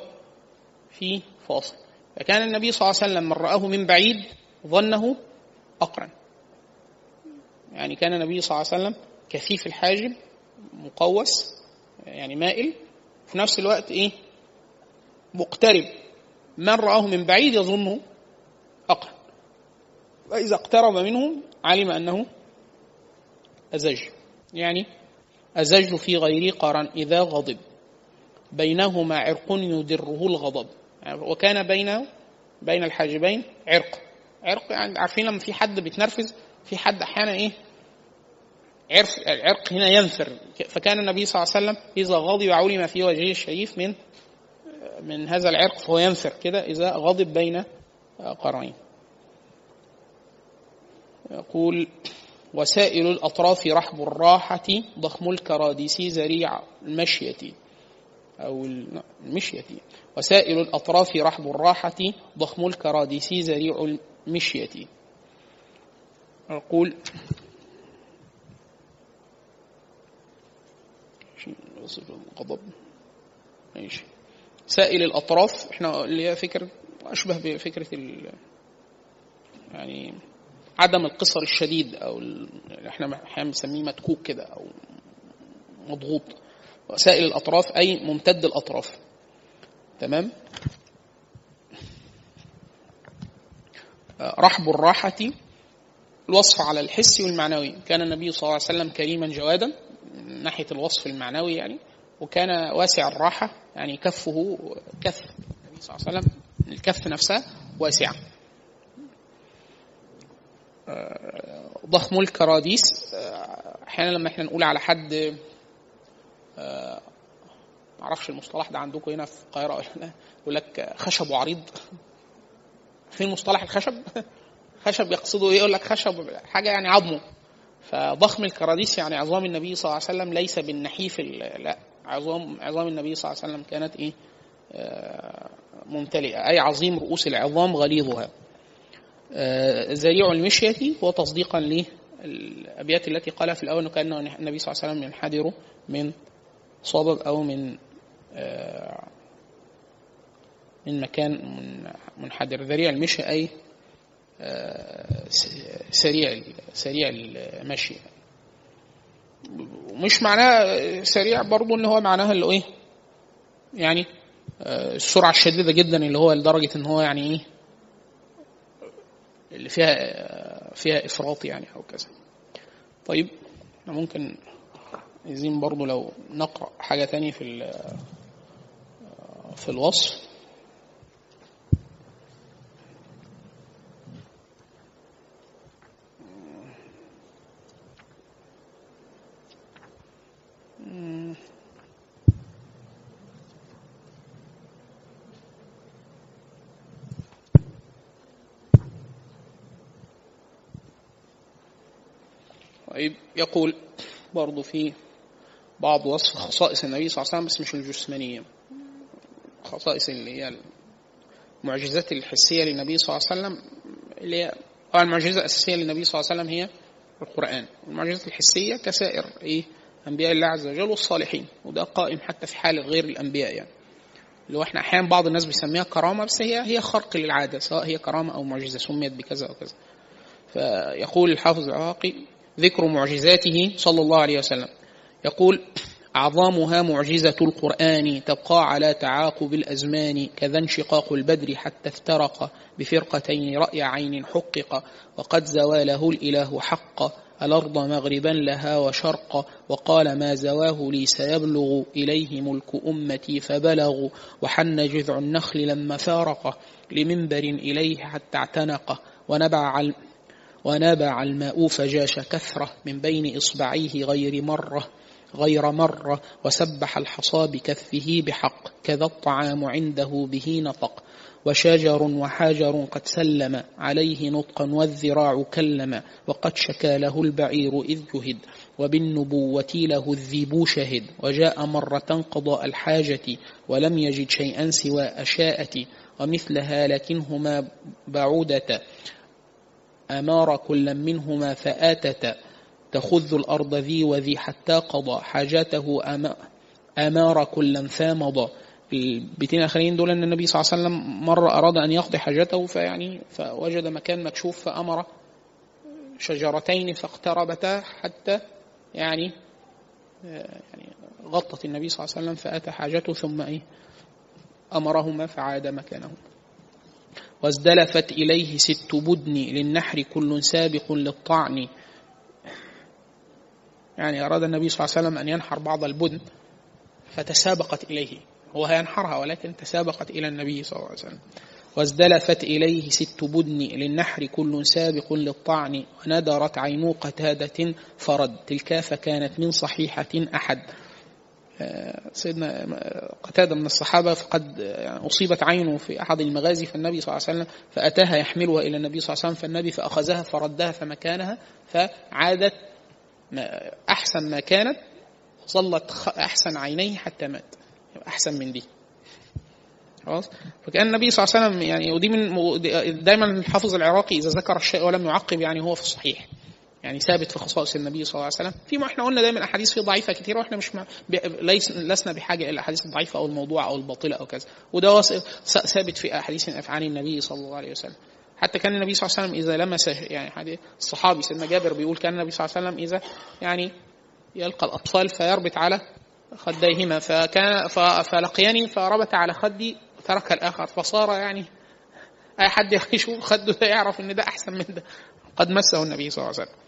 في فاصل. فكان النبي صلى الله عليه وسلم من رآه من بعيد ظنه أقرن. يعني كان النبي صلى الله عليه وسلم كثيف الحاجب مقوس يعني مائل في نفس الوقت إيه؟ مقترب. من رآه من بعيد يظنه أقرن. وإذا اقترب منهم علم أنه أزج. يعني أزج في غير قرن إذا غضب. بينهما عرق يدره الغضب. وكان بين بين الحاجبين عرق. عرق يعني عارفين لما في حد بيتنرفز في حد أحيانا إيه؟ عرق العرق هنا ينفر. فكان النبي صلى الله عليه وسلم إذا غضب علم في وجهه الشريف من من هذا العرق فهو ينفر كده إذا غضب بين قرنين. يقول وسائل الأطراف رحب الراحة ضخم الكراديس زريع المشية. أو المشية وسائل الأطراف رحب الراحة ضخم الكراديس زريع المشية أقول غضب ماشي. سائل الأطراف إحنا اللي هي فكرة أشبه بفكرة ال يعني عدم القصر الشديد أو إحنا أحيانا بنسميه متكوك كده أو مضغوط. سائل الأطراف أي ممتد الأطراف. تمام؟ رحب الراحة الوصف على الحس والمعنوي. كان النبي صلى الله عليه وسلم كريما جوادا من ناحية الوصف المعنوي يعني وكان واسع الراحة يعني كفه كف النبي صلى الله عليه وسلم الكف نفسها واسعة ضخم الكراديس أحيانا لما إحنا نقول على حد معرفش المصطلح ده عندكم هنا في القاهرة ولا لا. يقول لك خشب عريض فين مصطلح الخشب؟ خشب يقصده إيه؟ يقول لك خشب حاجة يعني عظمه. فضخم الكراديس يعني عظام النبي صلى الله عليه وسلم ليس بالنحيف لا عظام عظام النبي صلى الله عليه وسلم كانت إيه؟ ممتلئة. أي عظيم رؤوس العظام غليظها. زريع المشية هو تصديقا للأبيات التي قالها في الأول أنه كان النبي صلى الله عليه وسلم ينحدر من صبب أو من من مكان منحدر. ذريع المشي أي سريع سريع المشي. مش معناه سريع برضه ان هو معناها اللي إيه؟ يعني السرعة الشديدة جدا اللي هو لدرجة إن هو يعني إيه؟ اللي فيها فيها إفراط يعني أو كذا. طيب ممكن عايزين برضو لو نقرأ حاجة تانية في في الوصف. طيب يقول برضو في بعض وصف خصائص النبي صلى الله عليه وسلم بس مش الجسمانية خصائص اللي هي المعجزات الحسية للنبي صلى الله عليه وسلم اللي هي المعجزة الأساسية للنبي صلى الله عليه وسلم هي القرآن. والمعجزات الحسية كسائر إيه أنبياء الله عز وجل والصالحين. وده قائم حتى في حال غير الأنبياء يعني. اللي هو إحنا أحيانا بعض الناس بيسميها كرامة بس هي هي خرق للعادة سواء هي كرامة أو معجزة سميت بكذا أو كذا. فيقول الحافظ العراقي ذكر معجزاته صلى الله عليه وسلم. يقول أعظمها معجزة القرآن تبقى على تعاقب الأزمان كذا انشقاق البدر حتى افترق بفرقتين رأي عين حقق وقد زواله الإله حق الأرض مغربا لها وشرقا وقال ما زواه لي سيبلغ إليه ملك أمتي فبلغوا وحن جذع النخل لما فارق لمنبر إليه حتى اعتنق ونبع ونبع الماء فجاش كثرة من بين إصبعيه غير مرة. غير مرة وسبح الحصى بكفه بحق كذا الطعام عنده به نطق. وشجر وحجر قد سلم عليه نطقا والذراع كلم وقد شكى له البعير إذ جهد. وبالنبوة له الذيب شهد وجاء مرة قضاء الحاجة ولم يجد شيئا سوى أشاءة. ومثلها لكنهما بعودة أمار كل منهما فآتت. تخذ الأرض ذي وذي حتى قضى حاجاته أمار كلا فامضى. البيتين الآخرين دول أن النبي صلى الله عليه وسلم مرة أراد أن يقضي حاجته فيعني فوجد مكان مكشوف فأمر شجرتين فاقتربتا حتى يعني يعني غطت النبي صلى الله عليه وسلم فأتى حاجته ثم إيه أمرهما فعاد مكانهما وازدلفت إليه ست بدن للنحر كل سابق للطعن. يعني أراد النبي صلى الله عليه وسلم أن ينحر بعض البدن فتسابقت إليه. هو هينحرها ولكن تسابقت إلى النبي صلى الله عليه وسلم. وازدلفت إليه ست بدن للنحر كل سابق للطعن وندرت عينو قتادة فرد. تلك فكانت من صحيحة أحد. سيدنا قتادة من الصحابة فقد يعني أصيبت عينه في أحد المغازي فالنبي صلى الله عليه وسلم فأتاها يحملها إلى النبي صلى الله عليه وسلم فالنبي فأخذها فردها فمكانها فعادت أحسن ما كانت ظلت أحسن عينيه حتى مات. أحسن من دي. خلاص؟ فكأن النبي صلى الله عليه وسلم يعني ودي من دايما الحافظ العراقي إذا ذكر الشيء ولم يعقب يعني هو في الصحيح. يعني ثابت في خصائص النبي صلى الله عليه وسلم. في ما إحنا قلنا دايما أحاديث فيه ضعيفة كثيره وإحنا مش ليس لسنا بحاجة إلى الاحاديث الضعيفه أو الموضوعه أو الباطلة أو كذا. وده ثابت في أحاديث افعال النبي صلى الله عليه وسلم. حتى كان النبي صلى الله عليه وسلم إذا لمس يعني الصحابي سيدنا جابر بيقول كان النبي صلى الله عليه وسلم إذا يعني يلقى الأطفال فيربط على خديهما فكان فلقيني فربط على خدي ترك الآخر فصار يعني أي حد يشوف خده ده يعرف إن ده أحسن من ده. قد مسه النبي صلى الله عليه وسلم.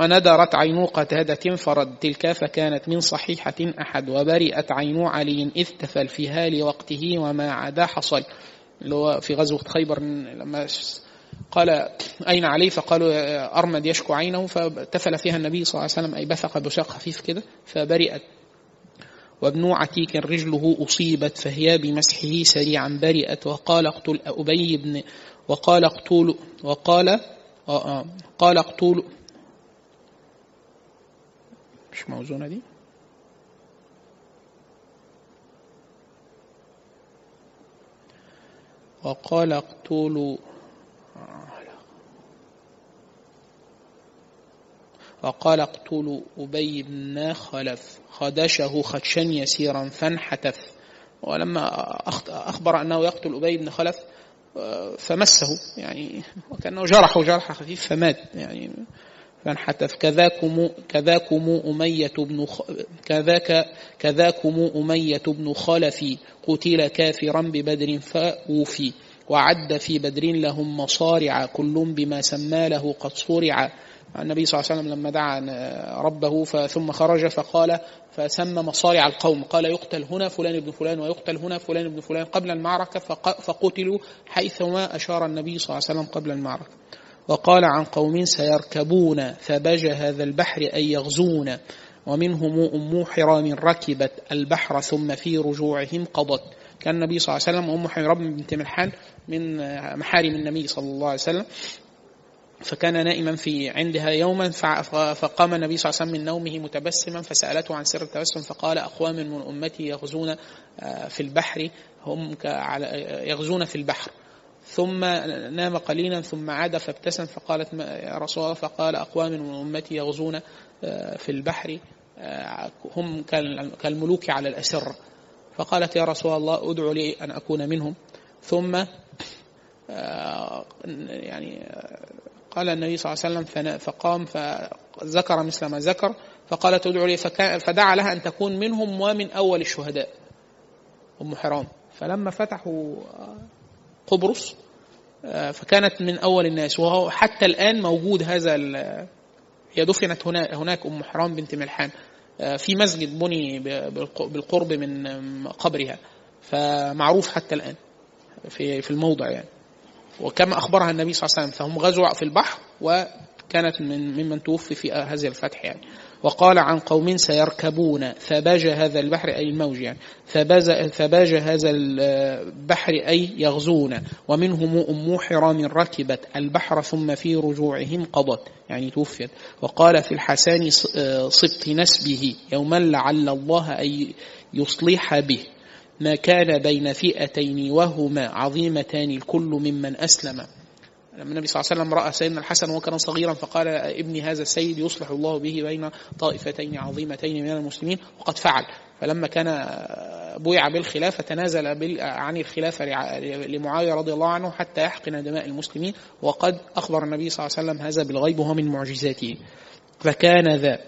وندرت عين قتادة فرد تلك فكانت من صحيحة أحد وبرئت عين علي إذ تفل فيها لوقته وما عدا حصل. اللي هو في غزوة خيبر لما قال أين علي؟ فقالوا أرمد يشكو عينه فتفل فيها النبي صلى الله عليه وسلم أي بثق بشاق خفيف كده فبرئت. وابن عتيك رجله أصيبت فهي بمسحه سريعا برئت. وقال اقتل أبي بن وقال اقتل وقال قال اقتل. مش موزونة دي؟ وقال اقتلوا. وقال اقتلوا أبي بن خلف خدشه خدشا يسيرا فانحتف. ولما أخبر أنه يقتل أبي بن خلف فمسه يعني وكأنه جرحة جرح خفيف فمات يعني. فانحتف كذاكم كذاكم أمية بن كذاك كذاكم أمية بن خلف قتل كافرا ببدر فأوفي وعد في بدر لهم مصارع كل بما سمى له قد صرع. النبي صلى الله عليه وسلم لما دعا ربه ثم خرج فقال فسمى مصارع القوم. قال يقتل هنا فلان ابن فلان ويقتل هنا فلان ابن فلان قبل المعركة فقتلوا حيثما أشار النبي صلى الله عليه وسلم قبل المعركة. وقال عن قوم سيركبون فبج هذا البحر أن يغزون ومنهم أم حرام ركبت البحر ثم في رجوعهم قضت. كان النبي صلى الله عليه وسلم أم حرام بنت ملحان من محارم النبي صلى الله عليه وسلم. فكان نائما في عندها يوما فقام النبي صلى الله عليه وسلم من نومه متبسما فسألته عن سر التبسم فقال أقوام من أمتي يغزون آه، في البحر هم يغزون في البحر. ثم نام قليلا ثم عاد فابتسم فقالت يا رسول الله؟ فقال أقوام من أمتي يغزون آه، في البحر آه، هم كالملوك على الأسر. فقالت يا رسول الله ادعو لي أن أكون منهم. ثم يعني قال النبي صلى الله عليه وسلم فقام فذكر مثل ما ذكر فقالت ادعو لي فدعا لها أن تكون منهم ومن أول الشهداء. أم حرام. فلما فتحوا قبرص فكانت من أول الناس. وهو حتى الآن موجود هذا هي دفنت هنا هناك أم حرام بنت ملحان في مسجد بني بالقرب من قبرها. فمعروف حتى الآن في في الموضع يعني. وكما أخبرها النبي صلى الله عليه وسلم فهم غزوا في البحر وكانت من ممن توفي في هذا الفتح يعني. وقال عن قوم سيركبون. ثباج هذا البحر أي الموج يعني. ثباج هذا البحر أي يغزون. ومنهم أم حرام ركبت. البحر ثم في رجوعهم قضت. يعني توفيت. وقال في الحسان صبت نسبه يوما لعل الله أن يصلح به. ما كان بين فئتين وهما عظيمتان الكل ممن أسلم. لما النبي صلى الله عليه وسلم رأى سيدنا الحسن وهو كان صغيرا فقال إبني هذا السيد يصلح الله به بين طائفتين عظيمتين من المسلمين. وقد فعل. فلما كان بويع بالخلافة تنازل عن الخلافة لمعاوية رضي الله عنه حتى يحقن دماء المسلمين. وقد أخبر النبي صلى الله عليه وسلم هذا بالغيب وهو من معجزاته. فكان ذا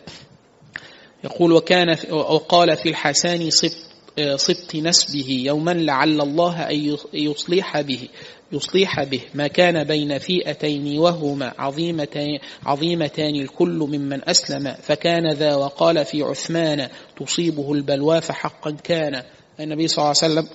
يقول وكان وقال في الحسان صبت صبت نسبه يوما لعل الله أن يصلح به. يصلح به. ما كان بين فئتين وهما عظيمتان, عظيمتان الكل ممن أسلم. فكان ذا وقال في عثمان تصيبه البلوى فحقا كان. النبي صلى الله عليه وسلم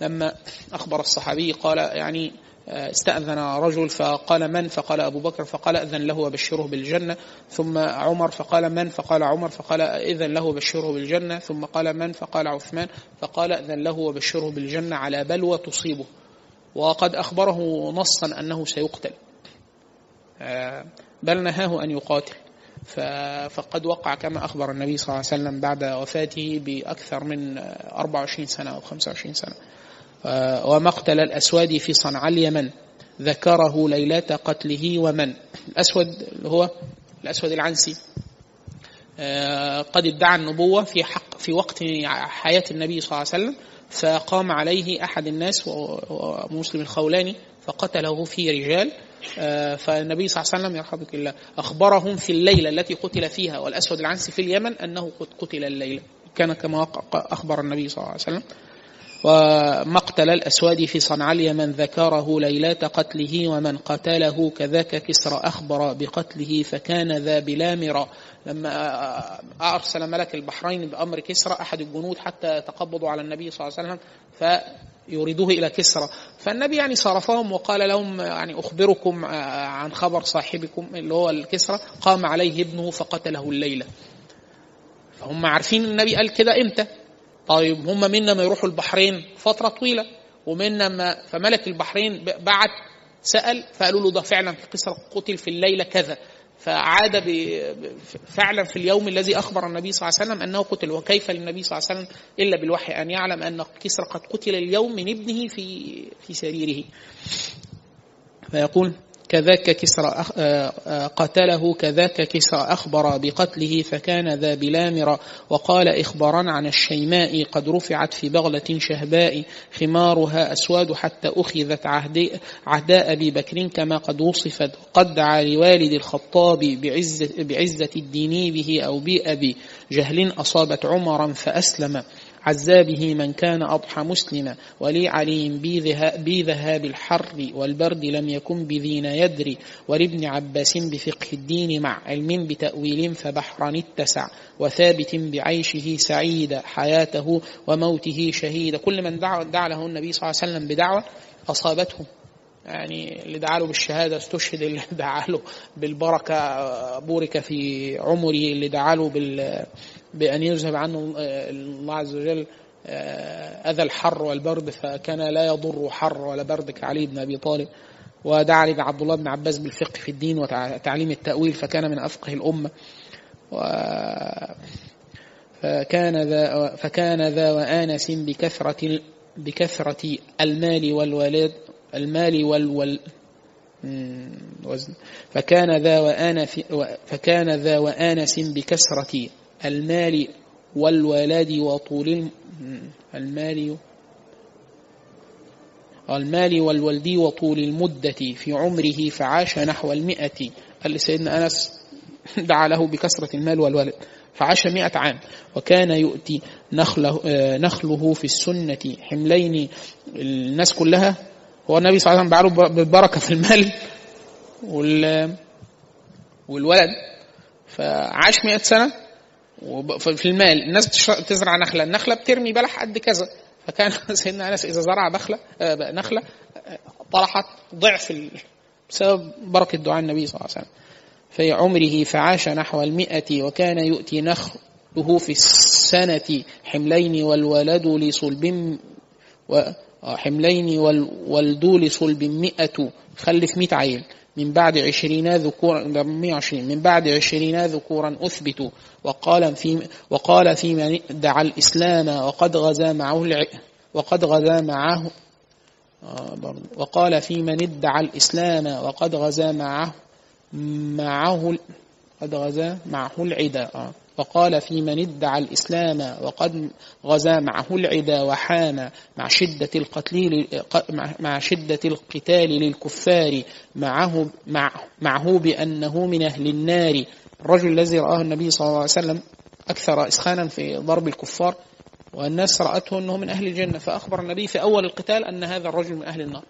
لما أخبر الصحابي قال يعني استأذن رجل فقال من؟ فقال أبو بكر. فقال أذن له وبشره بالجنة. ثم عمر فقال من؟ فقال عمر. فقال إذن له وبشره بالجنة. ثم قال من؟ فقال عثمان. فقال أذن له وبشره بالجنة. على بلوى تصيبه. وقد أخبره نصا أنه سيقتل. بل نهاه أن يقاتل. فقد وقع كما أخبر النبي صلى الله عليه وسلم بعد وفاته بأكثر من 24 سنة أو 25 سنة. ومقتل الأسود في صنعاء اليمن. ذكره ليلة قتله ومن. الأسود هو الأسود العنسي. آه، قد ادعى النبوة في حق في وقت حياة النبي صلى الله عليه وسلم. فقام عليه أحد الناس ومسلم الخولاني فقتله في رجال. آه، فالنبي صلى الله عليه وسلم يرحمك الله أخبرهم في الليلة التي قتل فيها والأسود العنسي في اليمن أنه قد قتل الليلة. كان كما أخبر النبي صلى الله عليه وسلم. ومقتل الأسود في صنعاء اليمن ذكره ليلة قتله ومن قتله كذاك كسرى أخبر بقتله فكان ذا بلامرة لما أرسل ملك البحرين بأمر كسرى أحد الجنود حتى تقبضوا على النبي صلى الله عليه وسلم فيريدوه إلى كسرى. فالنبي يعني صرفهم وقال لهم يعني أخبركم عن خبر صاحبكم اللي هو الكسرى قام عليه ابنه فقتله الليلة. فهم عارفين النبي قال كده إمتى؟ طيب هم منا ما يروحوا البحرين فترة طويلة ومنا ما فملك البحرين بعت سأل فقالوا له ده فعلا في قصة قتل في الليلة كذا. فعاد فعلا في اليوم الذي أخبر النبي صلى الله عليه وسلم أنه قتل وكيف للنبي صلى الله عليه وسلم إلا بالوحي أن يعلم أن كسرى قد قتل اليوم من ابنه في في سريره. فيقول كذاك كسرى آه، آه، قتله كذاك كسرى أخبر بقتله فكان ذا بلامر وقال إخبارا عن الشيماء قد رفعت في بغلة شهباء خمارها أسواد حتى أخذت عهد أبي بكر كما قد وصفت قد دعا لوالد الخطاب بعزة, بعزة الدين به أو بأبي جهل أصابت عمرا فأسلم. عزى به من كان أضحى مسلما ولي عليم بي ذهاب الحر والبرد لم يكن بذين يدري ولابن عباس بفقه الدين مع علم بتأويل فبحرا اتسع وثابت بعيشه سعيد حياته وموته شهيد كل من دعا, دعا له النبي صلى الله عليه وسلم بدعوة أصابته. يعني اللي دعا له بالشهادة استشهد اللي دعا له بالبركة بورك في عمره اللي دعا له بال بأن يذهب عنه الله عز وجل آه، أذى الحر والبرد فكان لا يضر حر ولا برد كعلي بن أبي طالب. ودعا لي عبد الله بن عباس بالفقه في الدين وتعليم التأويل فكان من أفقه الأمة. و فكان ذا فكان ذا وآنس بكثرة بكثرة المال والولد المال والول وزن. فكان ذا وآنس فكان ذا وآنس بكثرة المال والولد وطول المال المال والولد وطول المدة في عمره فعاش نحو المئة. قال سيدنا أنس دعا له بكثرة المال والولد فعاش مئة عام. وكان يؤتي نخله, نخله في السنة حملين الناس كلها هو النبي صلى الله عليه وسلم بعله بالبركة في المال وال والولد. فعاش مئة سنة في المال. الناس تزرع نخلة. النخلة بترمي بلح قد كذا. فكان سيدنا أنس إذا زرع بخلة آه، نخلة آه، طرحت ضعف بسبب بركة دعاء النبي صلى الله عليه وسلم. في عمره فعاش نحو المئة وكان يؤتي نخله في السنة حملين والولد لصلب وحملين والولد لصلب مئة خلف مئة عيل من بعد عشرين ذكورا 120 من بعد عشرين ذكورا أثبتوا. وقال في وقال في من ادعى الإسلام وقد غزا معه. وقد غزا معه آه وقال في من ادعى الإسلام وقد غزا معه معه قد غزا معه العدا. آه. وقال في من ادعى الإسلام وقد غزا معه العدا وحان مع شدة القتل مع شدة القتال للكفار معه معه بأنه من أهل النار. الرجل الذي رآه النبي صلى الله عليه وسلم أكثر إسخانا في ضرب الكفار والناس رأته أنه من أهل الجنة. فأخبر النبي في أول القتال أن هذا الرجل من أهل النار.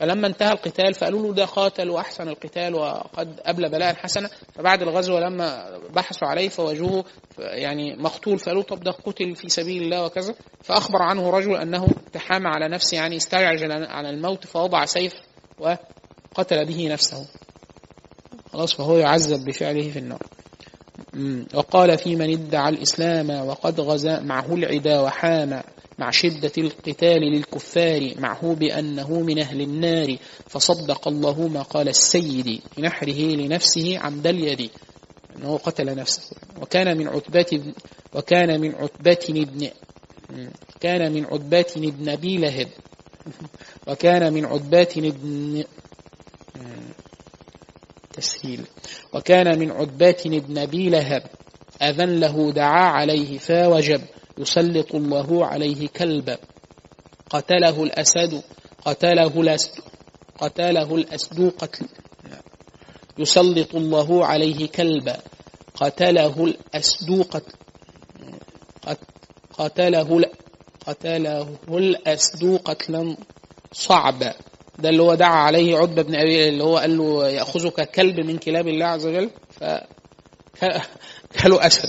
فلما انتهى القتال فقالوا له ده قاتل وأحسن القتال وقد أبلى بلاء حسنه فبعد الغزو لما بحثوا عليه فوجوه يعني مقتول. فقالوا طب ده قتل في سبيل الله وكذا. فأخبر عنه رجل أنه تحامى على نفسه يعني استعجل على الموت فوضع سيف وقتل به نفسه. خلاص فهو يعذب بفعله في النار. وقال في من ادعى الإسلام وقد غزا معه العدا وحام مع شدة القتال للكفار معه بأنه من أهل النار. فصدق الله ما قال السيد بنحره لنفسه عمد اليد أنه قتل نفسه. وكان من عتبات وكان من عتبات ابن كان من عتبات ابن أبي لهب. وكان من عتبات ابن تسهيل. وكان من عتبات ابن أبي لهب. أذن له دعا عليه فوجب. يسلط الله عليه كلبا قتله الأسد قتله الأسد قتله الأسد قتل يسلط الله عليه كلبا قتله الأسد قتل قتله قتله الأسد قتلا صعبا ده اللي هو دعا عليه عتبة بن أبي اللي هو قال له يأخذك كلب من كلاب الله عز وجل ف كلوا أسد.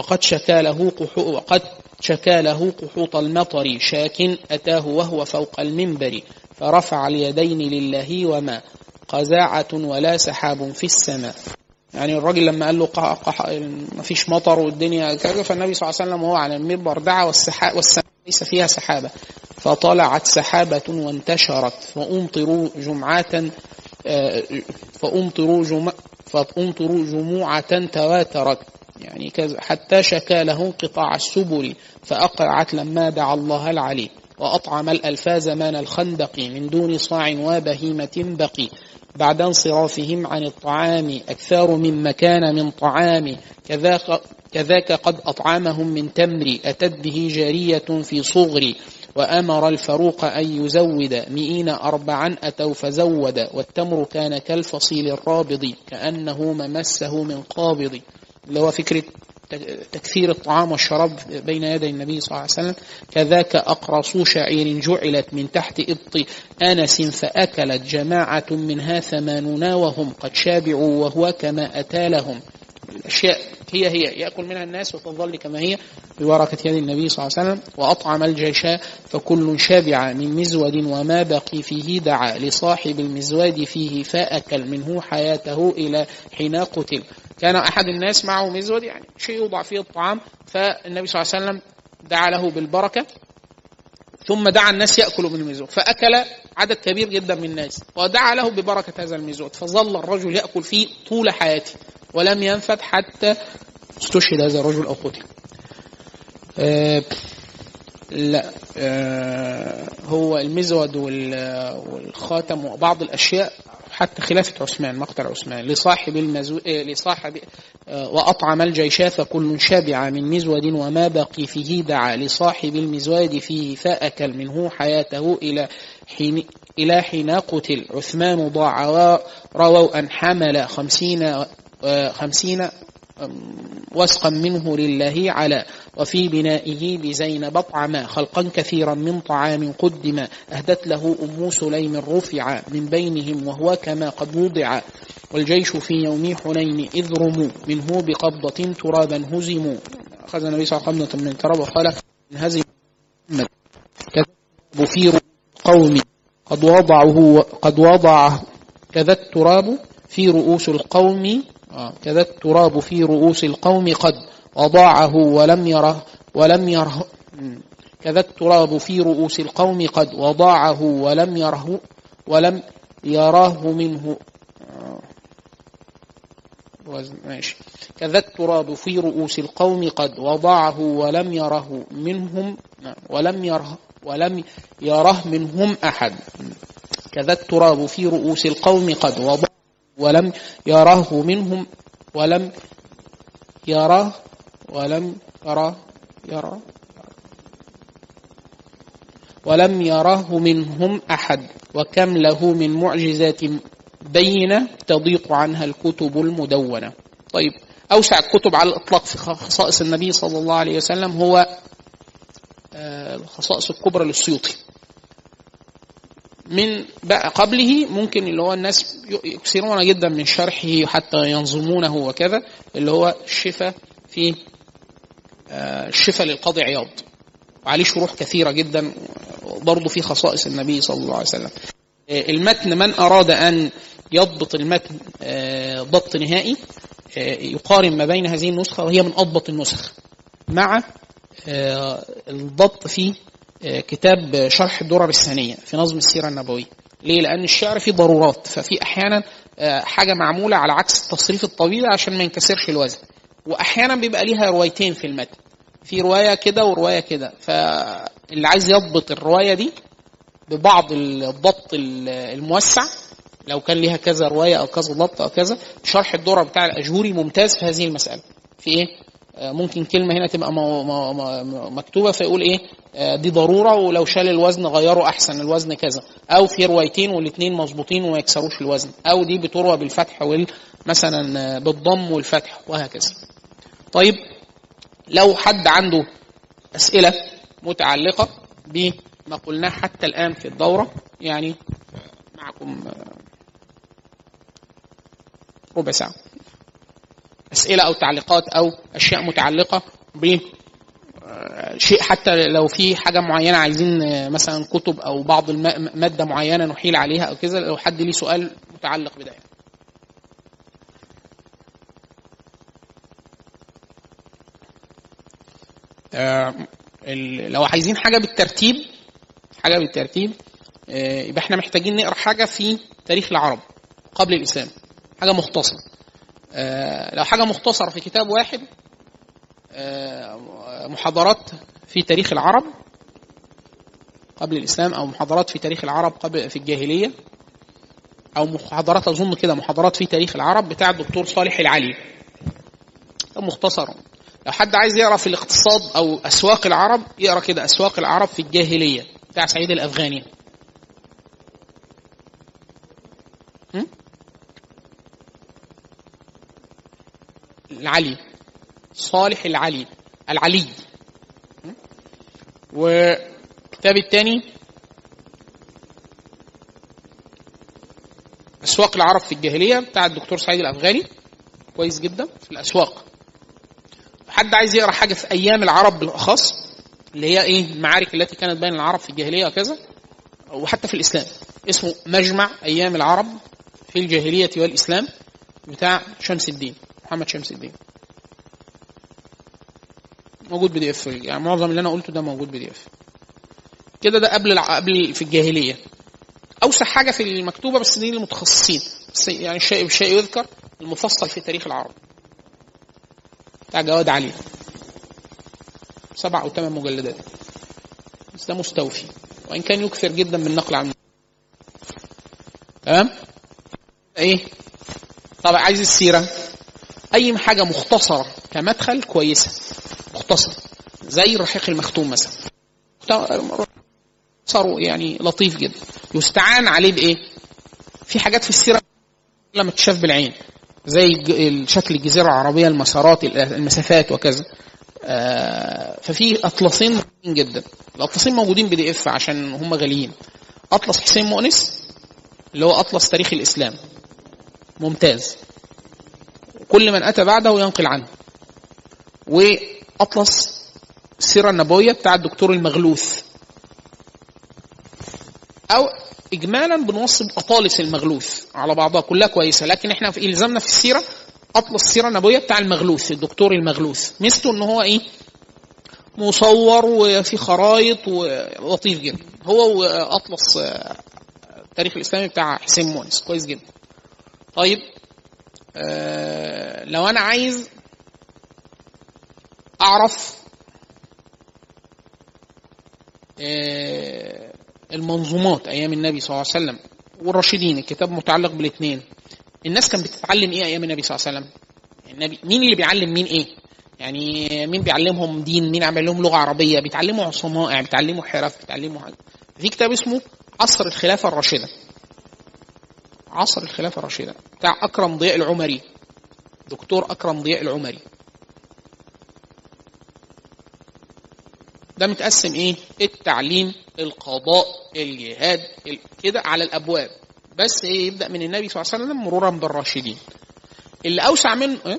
وقد شكى له وقد شكى له قحوط المطر شاك أتاه وهو فوق المنبر فرفع اليدين لله وما قزاعة ولا سحاب في السماء. يعني الراجل لما قال له قح ما فيش مطر والدنيا كذا فالنبي صلى الله عليه وسلم وهو على المنبر دعا والسحاب والسماء ليس فيها سحابة. فطلعت سحابة وانتشرت فأمطروا جمعة آه، فأمطروا جمع فأمطروا جموعة تواترت. يعني كذا حتى شكى له انقطاع السبل فأقرعت لما دعا الله العلي وأطعم الألفا زمان الخندق من دون صاع وبهيمة بقي. بعد انصرافهم عن الطعام أكثر مما كان من طعام كذاك, كذاك قد أطعمهم من تمر أتت به جارية في صغر وأمر الفروق أن يزود مئين أربعا أتوا فزود والتمر كان كالفصيل الرابض كأنه ممسه من قابض. اللي هو فكرة تكثير الطعام والشراب بين يدي النبي صلى الله عليه وسلم. كذاك أقرص شعير جعلت من تحت إبط أنس فأكلت جماعة منها ثمانون وهم قد شابعوا وهو كما أتى لهم. الأشياء هي هي يأكل منها الناس وتظل كما هي ببركة يد النبي صلى الله عليه وسلم وأطعم الجيشاء فكل شابع من مزود وما بقي فيه دعا لصاحب المزود فيه فأكل منه حياته إلى حين قتل. كان أحد الناس معه مزود يعني شيء يوضع فيه الطعام فالنبي صلى الله عليه وسلم دعا له بالبركة ثم دعا الناس يأكلوا من المزود فأكل عدد كبير جدا من الناس ودعا له ببركة هذا المزود فظل الرجل يأكل فيه طول حياته. ولم ينفد حتى استشهد هذا الرجل أو قتل. آه لا آه هو المزود والخاتم وبعض الأشياء حتى خلافة عثمان مقتل عثمان. لصاحب المزو... آه، لصاحب وأطعم الجيش فكل شبع من مزود وما بقي فيه دعا. لصاحب المزود فيه فأكل منه حياته إلى حين إلى حين قتل. عثمان ضاع رووا أن حمل خمسين خمسين وسقا منه لله على وفي بنائه لزينب طعما خلقا كثيرا من طعام قدم أهدت له أم سليم رفع من بينهم وهو كما قد وضع. والجيش في يوم حنين إذ رموا منه بقبضة ترابا هزموا. أخذ النبي صلى الله عليه وسلم من تراب وقال هزم في قوم قد وضعه قد وضعه. كذا التراب في رؤوس القوم. كذا التراب في رؤوس القوم قد وضاعه ولم يره ولم يره كذا التراب في رؤوس القوم قد وضاعه ولم يره ولم يراه منه. آه. ماشي. كذا التراب في رؤوس القوم قد وضعه ولم يره منهم ولم يره ولم يره منهم أحد. كذا التراب في رؤوس القوم قد وضعه ولم يراه منهم ولم يرى ولم يرى يرى ولم يراه منهم أحد وكم له من معجزات بينة تضيق عنها الكتب المدونة. طيب أوسع الكتب على الإطلاق في خصائص النبي صلى الله عليه وسلم هو آه، الخصائص الكبرى للسيوطي. من بقى قبله ممكن اللي هو الناس يكثرون جدا من شرحه حتى ينظمونه وكذا اللي هو الشفاء في آه، الشفاء للقاضي عياض. وعليه شروح كثيرة جدا برضه في خصائص النبي صلى الله عليه وسلم. آه، المتن من أراد أن يضبط المتن آه، ضبط نهائي يقارن ما بين هذه النسخة وهي من أضبط النسخ مع الضبط في كتاب شرح الدرر الثانية في نظم السيرة النبوية. ليه؟ لأن الشعر فيه ضرورات ففي أحيانا آه، حاجة معمولة على عكس التصريف الطويل عشان ما ينكسرش الوزن. وأحيانا بيبقى ليها روايتين في المتن. في رواية كده ورواية كده. فاللي عايز يضبط الرواية دي ببعض الضبط الموسع لو كان ليها كذا رواية أو كذا ضبط أو كذا شرح الدرر بتاع الأجهوري ممتاز في هذه المسألة. في إيه؟ آه، ممكن كلمة هنا تبقى مكتوبة فيقول إيه؟ آه، دي ضرورة ولو شال الوزن غيره أحسن الوزن كذا. أو في روايتين والاثنين مظبوطين وما يكسروش الوزن. أو دي بتروى بالفتح وال مثلا آه، بالضم والفتح وهكذا. طيب لو حد عنده أسئلة متعلقة بما قلناه حتى الآن في الدورة يعني معكم ربع ساعة. أسئلة أو تعليقات أو أشياء متعلقة ب شيء حتى لو في حاجة معينة عايزين مثلا كتب أو بعض مادة معينة نحيل عليها أو كذا لو حد ليه سؤال متعلق بده. آه، لو عايزين حاجة بالترتيب حاجة بالترتيب آه، يبقى إحنا محتاجين نقرأ حاجة في تاريخ العرب قبل الإسلام حاجة مختصرة آه، لو حاجة مختصرة في كتاب واحد آه، محاضرات في تاريخ العرب قبل الإسلام أو محاضرات في تاريخ العرب قبل في الجاهلية أو محاضرات أظن كده محاضرات في تاريخ العرب بتاع الدكتور صالح العلي. مختصر. لو حد عايز يقرأ في الاقتصاد أو أسواق العرب يقرأ كده أسواق العرب في الجاهلية بتاع سعيد الأفغاني. العلي صالح العلي العلي. والكتاب الثاني أسواق العرب في الجاهلية بتاع الدكتور سعيد الأفغاني. كويس جدا في الأسواق. حد عايز يقرأ حاجة في أيام العرب بالأخص؟ اللي هي إيه المعارك التي كانت بين العرب في الجاهلية وكذا؟ وحتى في الإسلام. اسمه مجمع أيام العرب في الجاهلية والإسلام بتاع شمس الدين. محمد شمس الدين موجود PDF يعني معظم اللي أنا قلته ده موجود PDF كده ده قبل قبل في الجاهلية. اوسع حاجة في المكتوبة بس دي للمتخصصين بس يعني الشيء بالشيء يذكر المفصل في تاريخ العرب. بتاع جواد علي. سبع أو ثمان مجلدات. بس ده مستوفي. وإن كان يكثر جدا من النقل عنه تمام؟ إيه؟ طب عايز السيرة. أي حاجة مختصرة كمدخل كويسة. مختصر زي الرحيق المختوم مثلا. صاروا يعني لطيف جدا. يستعان عليه بإيه؟ في حاجات في السيرة لما تشاف بالعين. زي شكل الجزيرة العربية المسارات المسافات وكذا. آه، ففي أطلسين مهمين جدا. الأطلسين موجودين بي دي إف عشان هم غاليين. أطلس حسين مؤنس اللي هو أطلس تاريخ الإسلام. ممتاز. كل من أتى بعده ينقل عنه. وأطلس السيره النبوية بتاع الدكتور المغلوث. أو اجمالا بنوصف اطالس المغلوث على بعضها كلها كويسة. لكن إحنا في إلزامنا في السيرة أطلس السيره النبوية بتاع المغلوث الدكتور المغلوث. ميزته ان هو إيه؟ مصور وفي خرايط ولطيف جدا. هو وأطلس التاريخ الإسلامي بتاع حسين مونس. كويس جدا. طيب آه لو أنا عايز أعرف آه المنظومات أيام النبي صلى الله عليه وسلم والراشدين الكتاب متعلق بالاثنين الناس كانت بتتعلم إيه أيام النبي صلى الله عليه وسلم؟ النبي مين اللي بيعلم مين إيه؟ يعني مين بيعلمهم دين؟ مين عمل لهم لغة عربية؟ بيتعلموا صنائع بيتعلموا حرف بيتعلموا حاجة. في كتاب اسمه عصر الخلافة الراشدة. عصر الخلافة الراشدة. بتاع أكرم ضياء العمري. دكتور أكرم ضياء العمري. ده متقسم إيه؟ التعليم القضاء الجهاد كده على الأبواب. بس إيه؟ يبدأ من النبي صلى الله عليه وسلم مرورا بالراشدين. اللي أوسع منه إيه؟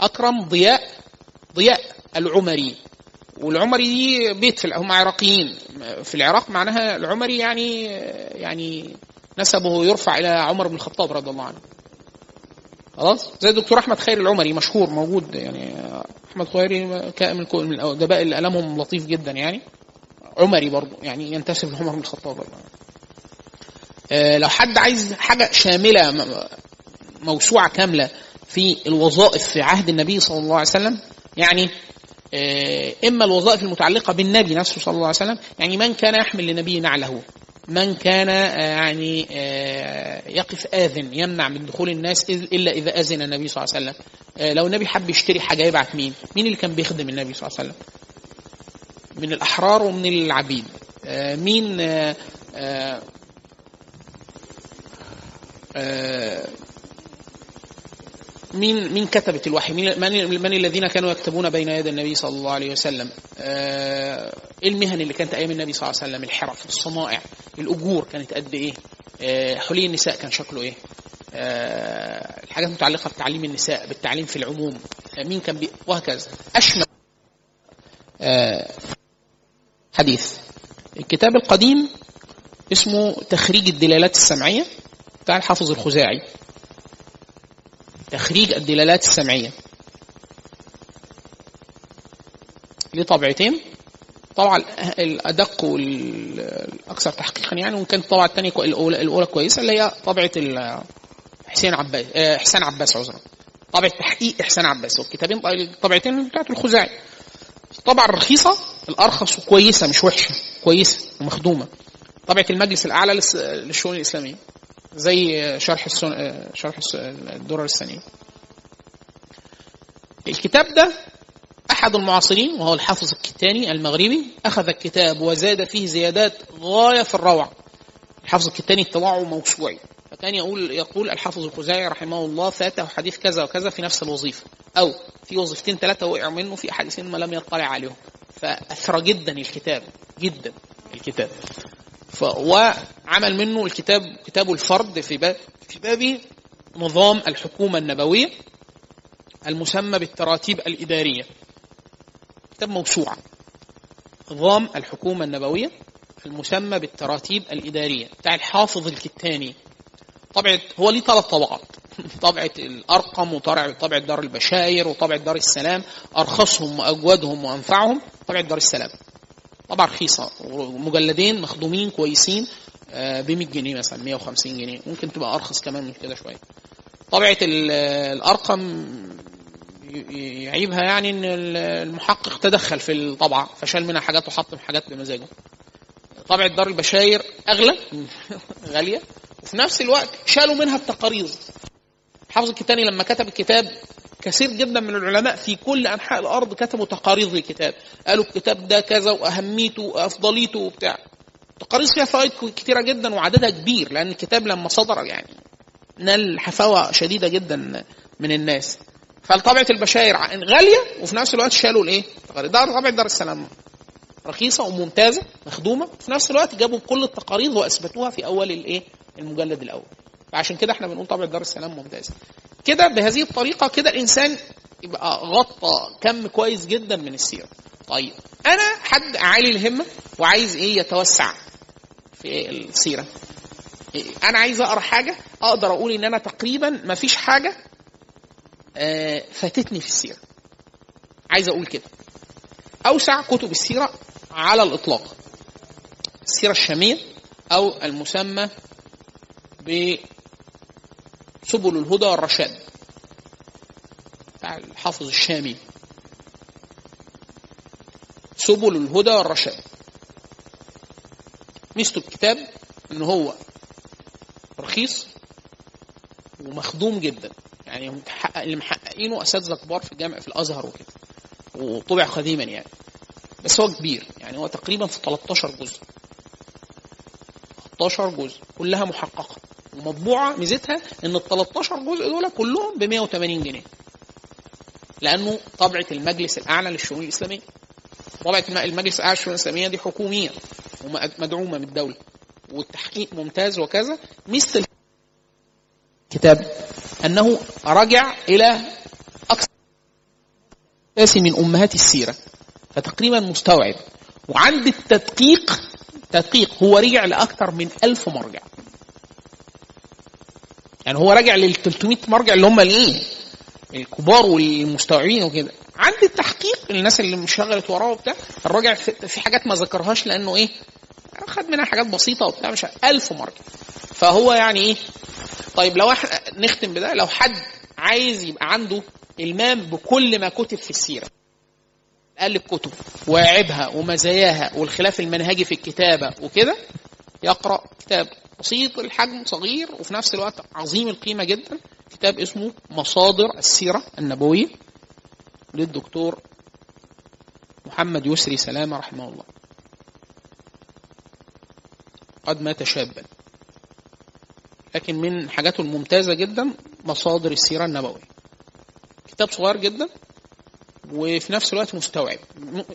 أكرم ضياء ضياء العمري. والعمري دي بيت في هم عراقيين. في العراق معناها العمري يعني يعني نسبه يرفع إلى عمر بن الخطاب رضي الله عنه. خلاص؟ زي الدكتور أحمد خير العمري مشهور موجود يعني أحمد خيري من الأدباء اللي قلمهم لطيف جدا يعني. عمري برضه يعني ينتسب لعمر بن الخطاب آه لو حد عايز حاجة شاملة موسوعة كاملة في الوظائف في عهد النبي صلى الله عليه وسلم يعني آه إما الوظائف المتعلقة بالنبي نفسه صلى الله عليه وسلم يعني من كان يحمل لنبي نعله من كان آه يعني آه يقف آذن يمنع من دخول الناس إلا إذا أذن النبي صلى الله عليه وسلم. آه لو النبي حب يشتري حاجة يبعت مين؟ مين اللي كان بيخدم النبي صلى الله عليه وسلم؟ من الأحرار ومن العبيد. مين مين مين كتبت الوحي؟ مين من, من الذين كانوا يكتبون بين يدي النبي صلى الله عليه وسلم؟ إيه المهن اللي كانت أيام النبي صلى الله عليه وسلم؟ الحرف، الصنائع، الأجور كانت قد إيه؟ حلي النساء كان شكله إيه؟ الحاجات المتعلقة بتعليم النساء، بالتعليم في العموم، مين كان بي وهكذا. أشمل حديث. الكتاب القديم اسمه تخريج الدلالات السمعية بتاع الحافظ الخزاعي. تخريج الدلالات السمعية. ليه طبعتين طبعا الأدق والأكثر تحقيقا يعني وإن كانت الطبعة الثانية الأولى, الأولى كويسة اللي هي طبعة حسين عباس إحسان عباس عذرا. طبعة تحقيق إحسان عباس والكتابين الطبعتين بتاعت الخزاعي. الطبعة الرخيصة الأرخص وكويسة مش وحشة كويسة ومخدومة. طبعة المجلس الأعلى للشؤون الإسلامية. زي شرح السن... شرح الدرر الثانية. الكتاب ده أحد المعاصرين وهو الحافظ الكتاني المغربي أخذ الكتاب وزاد فيه زيادات غاية في الروعة. الحافظ الكتاني اطلاعه موسوعي كان يقول يقول الحافظ الخزاعي رحمه الله فاته حديث كذا وكذا في نفس الوظيفة. أو في وظيفتين ثلاثة وقع منه في حديثين ما لم يطلع عليهم. فاثرى جدا الكتاب جدا الكتاب. وعمل منه الكتاب كتاب الفرد في باب في باب نظام الحكومة النبوية المسمى بالتراتيب الإدارية. كتاب موسوعه نظام الحكومة النبوية المسمى بالتراتيب الإدارية. بتاع الحافظ الكتاني. طبعة هو ليه ثلاث طبعات طبعة الأرقم وطبعة دار البشاير وطبعة دار السلام. أرخصهم وأجودهم وأنفعهم طبعة دار السلام. طبعا رخيصة. مجلدين مخدومين كويسين ب 100 جنيه مثلا 150 جنيه. ممكن تبقى أرخص كمان من كده شوية. طبعة الأرقم يعيبها يعني إن المحقق تدخل في الطبعة فشال منها حاجات وحط حاجات بمزاجه طبعة دار البشاير أغلى غالية. وفي نفس الوقت شالوا منها التقارير. حافظ الكتاني لما كتب الكتاب كثير جدا من العلماء في كل أنحاء الأرض كتبوا تقارير للكتاب قالوا الكتاب ده كذا وأهميته وأفضليته وبتاع. تقارير فيها فوائد كتيرة جدا وعددها كبير لأن الكتاب لما صدر يعني نال حفاوة شديدة جدا من الناس. فطبعه البشاير غالية وفي نفس الوقت شالوا الإيه؟ ده طبعه دار السلام. رخيصة وممتازة مخدومة. في نفس الوقت جابوا كل التقارير وأثبتوها في أول الإيه؟ المجلد الأول. فعشان كده إحنا بنقول طبعا دار السلام ممتاز. كده بهذه الطريقة كده الإنسان يبقى غطى كم كويس جدا من السيرة. طيب أنا حد عالي الهمة وعايز إيه يتوسع في السيرة؟ أنا عايز أقرأ حاجة أقدر أقول إن أنا تقريبا ما فيش حاجة آه، فاتتني في السيرة. عايز أقول كده. أوسع كتب السيرة على الإطلاق. السيرة الشاميه أو المسمى بسبل الهدى والرشاد. بتاع الحافظ الشامي. سبل الهدى والرشاد. ميزته الكتاب إن هو رخيص ومخدوم جدا. يعني اللي محققينه أساتذة كبار في الجامع في الأزهر وكده. وطبع قديما يعني. بس هو كبير. يعني هو تقريبا في 13 جزء. 13 جزء. كلها محققة. ومطبوعه ميزتها إن ال 13 جزء دول كلهم ب 180 جنيه. لأنه طبعه المجلس الأعلى للشؤون الإسلامية. طبعه المجلس الأعلى للشؤون الإسلامية دي حكومية ومدعومه من الدولة. والتحقيق ممتاز وكذا. ميزه الكتاب أنه رجع إلى أكثر من أمهات السيرة. فتقريبا مستوعب. وعند التدقيق تدقيق هو رجع لأكثر من ألف مرجع. يعني هو راجع لل 300 مرجع اللي هم الايه؟ الكبار والمستوعبين وكده. عند التحقيق الناس اللي مشغلت وراه وبتاع. الراجع في حاجات ما ذكرهاش لأنه إيه؟ خد منها حاجات بسيطة وبتاع مش ألف مرجع. فهو يعني إيه؟ طيب لو إحنا نختم بده لو حد عايز يبقى عنده إلمام بكل ما كتب في السيرة قال الكتب وعيبها ومزاياها والخلاف المنهجي في الكتابة وكده يقرأ كتاب بسيط الحجم صغير وفي نفس الوقت عظيم القيمة جدا. كتاب اسمه مصادر السيرة النبوية للدكتور محمد يسري سلامة رحمه الله. قد مات شابا. لكن من حاجاته الممتازة جدا مصادر السيرة النبوية. كتاب صغير جدا وفي نفس الوقت مستوعب.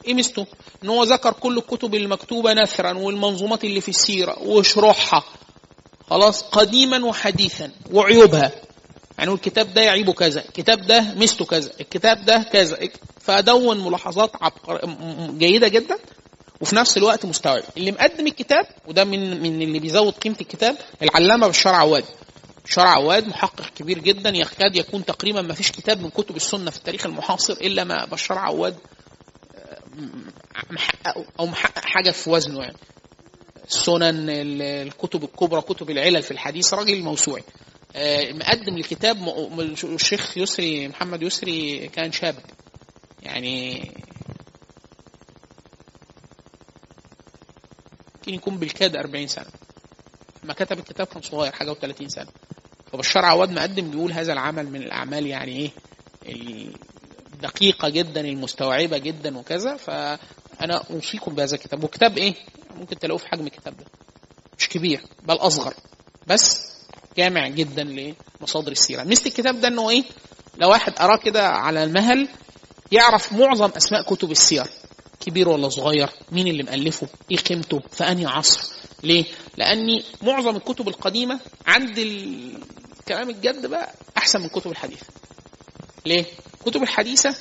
إيه ميزته؟ إن هو ذكر كل الكتب المكتوبة نثرا والمنظومات اللي في السيرة وشروحها خلاص قديما وحديثا وعيوبها يعني الكتاب ده يعيبه كذا الكتاب ده ميزته كذا الكتاب ده كذا فدون ملاحظات عبقر... جيدة جدا وفي نفس الوقت مستوعب اللي مقدم الكتاب وده من من اللي بيزود قيمة الكتاب العلامة بشار عواد بشار عواد محقق كبير جدا يكاد يكون تقريبا ما فيش كتاب من كتب السنة في التاريخ المحاصر إلا ما بشار عواد آه، محققه أو محقق حاجة في وزنه يعني سنن الكتب الكبرى كتب العلل في الحديث راجل موسوعي. آه، مقدم الكتاب الشيخ يسري محمد يسري كان شاب يعني يمكن يكون بالكاد 40 سنة. لما كتب الكتاب كان صغير حاجة و30 سنة. فبشار عواد مقدم بيقول هذا العمل من الأعمال يعني إيه الدقيقة جدا المستوعبة جدا وكذا. فأنا أوصيكم بهذا الكتاب. وكتاب إيه؟ ممكن تلاقوه في حجم الكتاب ده. مش كبير بل أصغر. بس جامع جدا لمصادر السيرة. مثل الكتاب ده إنه إيه؟ لو واحد قراه كده على المهل يعرف معظم أسماء كتب السير. كبير ولا صغير؟ مين اللي مؤلفه؟ إيه قيمته؟ في أنهي عصر؟ ليه؟ لأني معظم الكتب القديمة عند الكلام الجد بقى أحسن من الكتب الحديثه ليه؟ الكتب الحديثة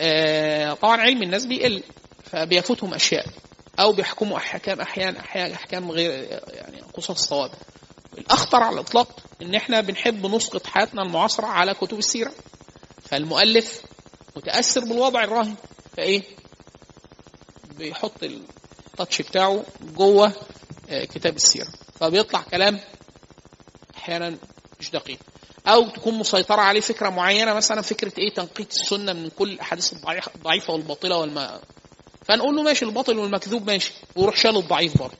آه طبعا علم الناس بيقل فبيفوتهم أشياء. أو بيحكموا احكام أحيانا أحيانا أحكام غير يعني قصص صواب الأخطر على الإطلاق إن إحنا بنحب نسقط حياتنا المعاصرة على كتب السيرة. فالمؤلف متأثر بالوضع الراهن. فإيه؟ بيحط التاتش بتاعه جوه آه، كتاب السيرة. فبيطلع كلام أحيانا مش دقيق. أو تكون مسيطرة عليه فكرة معينة مثلا فكرة إيه؟ تنقيط السنة من كل الأحاديث الضعيفة والباطلة والما فنقول له ماشي الباطل والمكذوب ماشي. ويروح شال الضعيف برضه.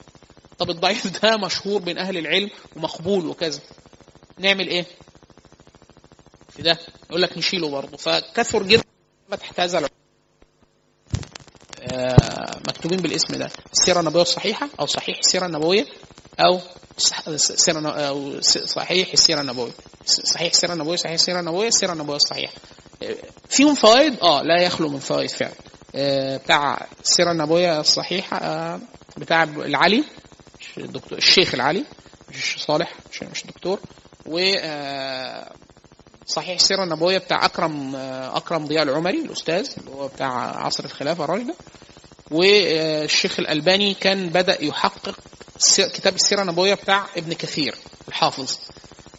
طب الضعيف ده مشهور بين أهل العلم ومقبول وكذا. نعمل إيه؟ في ده. يقول لك نشيله برضه. فكثر جدا تحت هذا آه، مكتوبين بالاسم ده. السيرة النبوية الصحيحة أو صحيح السيرة النبوية أو السيرة أو صحيح السيرة النبوية. صحيح السيرة النبوية صحيح السيرة النبوية السيرة النبوية الصحيحة. آه، فيهم فوائد؟ آه لا يخلو من فوائد فعلا. بتاع السيره النبوية الصحيحة بتاع العلي الدكتور الشيخ العلي مش صالح مش مش دكتور و صحيح السيره النبوية بتاع أكرم أكرم ضياء العمري الأستاذ اللي هو بتاع عصر الخلافة الراشده والشيخ الألباني كان بدأ يحقق كتاب السيرة النبوية بتاع ابن كثير الحافظ.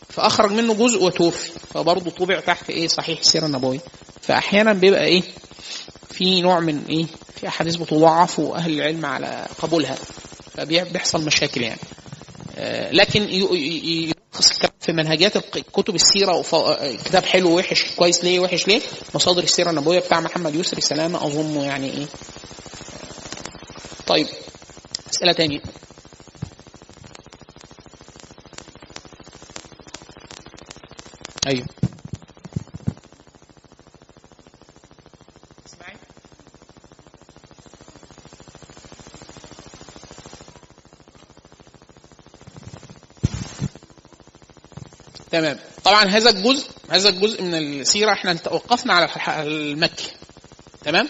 فأخرج منه جزء وتوفي فبرضه طبع تحت إيه صحيح السيره النبوية. فأحيانا بيبقى إيه في نوع من إيه؟ في أحاديث بتضعف واهل العلم على قبولها. فبيحصل مشاكل يعني. آه، لكن يلخص في منهجيات كتب السيرة كتاب حلو وحش كويس ليه؟ وحش ليه؟ مصادر السيرة النبوية بتاع محمد يسري سلامه أظن يعني إيه؟ طيب أسئلة تانية. أيوه. تمام. طبعا هذا الجزء هذا الجزء من السيرة إحنا توقفنا على المكي. تمام؟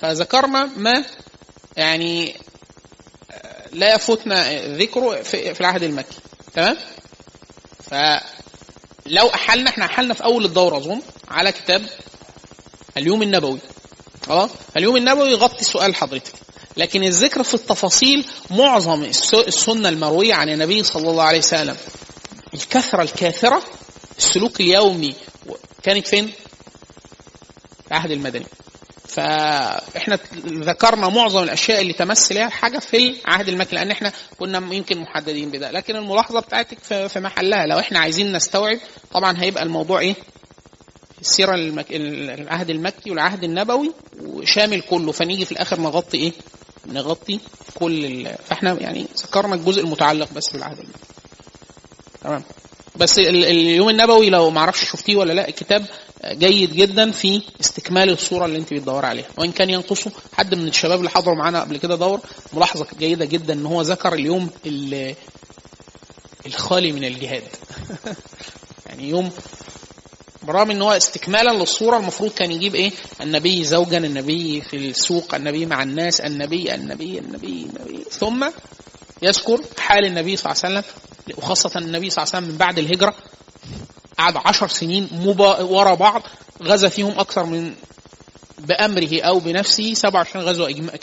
فذكرنا ما يعني لا يفوتنا ذكره في العهد المكي. تمام؟ فلو أحلنا إحنا أحلنا في أول الدورة أظن على كتاب اليوم النبوي. آه اليوم النبوي يغطي سؤال حضرتك. لكن الذكر في التفاصيل معظم السنة المروية عن النبي صلى الله عليه وسلم. الكثرة الكاثرة السلوك اليومي كانت فين؟ في العهد المدني. فإحنا ذكرنا معظم الأشياء اللي تمس لها حاجة في العهد المكي لأن إحنا كنا يمكن محددين بده. لكن الملاحظة بتاعتك في محلها لو إحنا عايزين نستوعب طبعا هيبقى الموضوع إيه؟ السيرة المك... العهد المكي والعهد النبوي وشامل كله. فنيجي في الآخر نغطي إيه؟ نغطي كل ال... فإحنا يعني ذكرنا الجزء المتعلق بس بالعهد المكي. تمام. بس اليوم النبوي لو ما أعرفش شفتيه ولا لا الكتاب جيد جدا في استكمال الصورة اللي انت بتدور عليها. وإن كان ينقصه حد من الشباب اللي حضروا معانا قبل كده دور ملاحظة جيدة جدا إن هو ذكر اليوم الخالي من الجهاد. يعني يوم برغم إن هو استكمالا للصورة المفروض كان يجيب إيه؟ النبي زوجا النبي في السوق النبي مع الناس النبي النبي النبي, النبي. ثم يذكر حال النبي صلى الله عليه وسلم وخاصة النبي صلى الله عليه وسلم من بعد الهجرة قعد عشر سنين مبا ورا بعض غزا فيهم أكثر من بأمره أو بنفسه 27 غزوة إجماع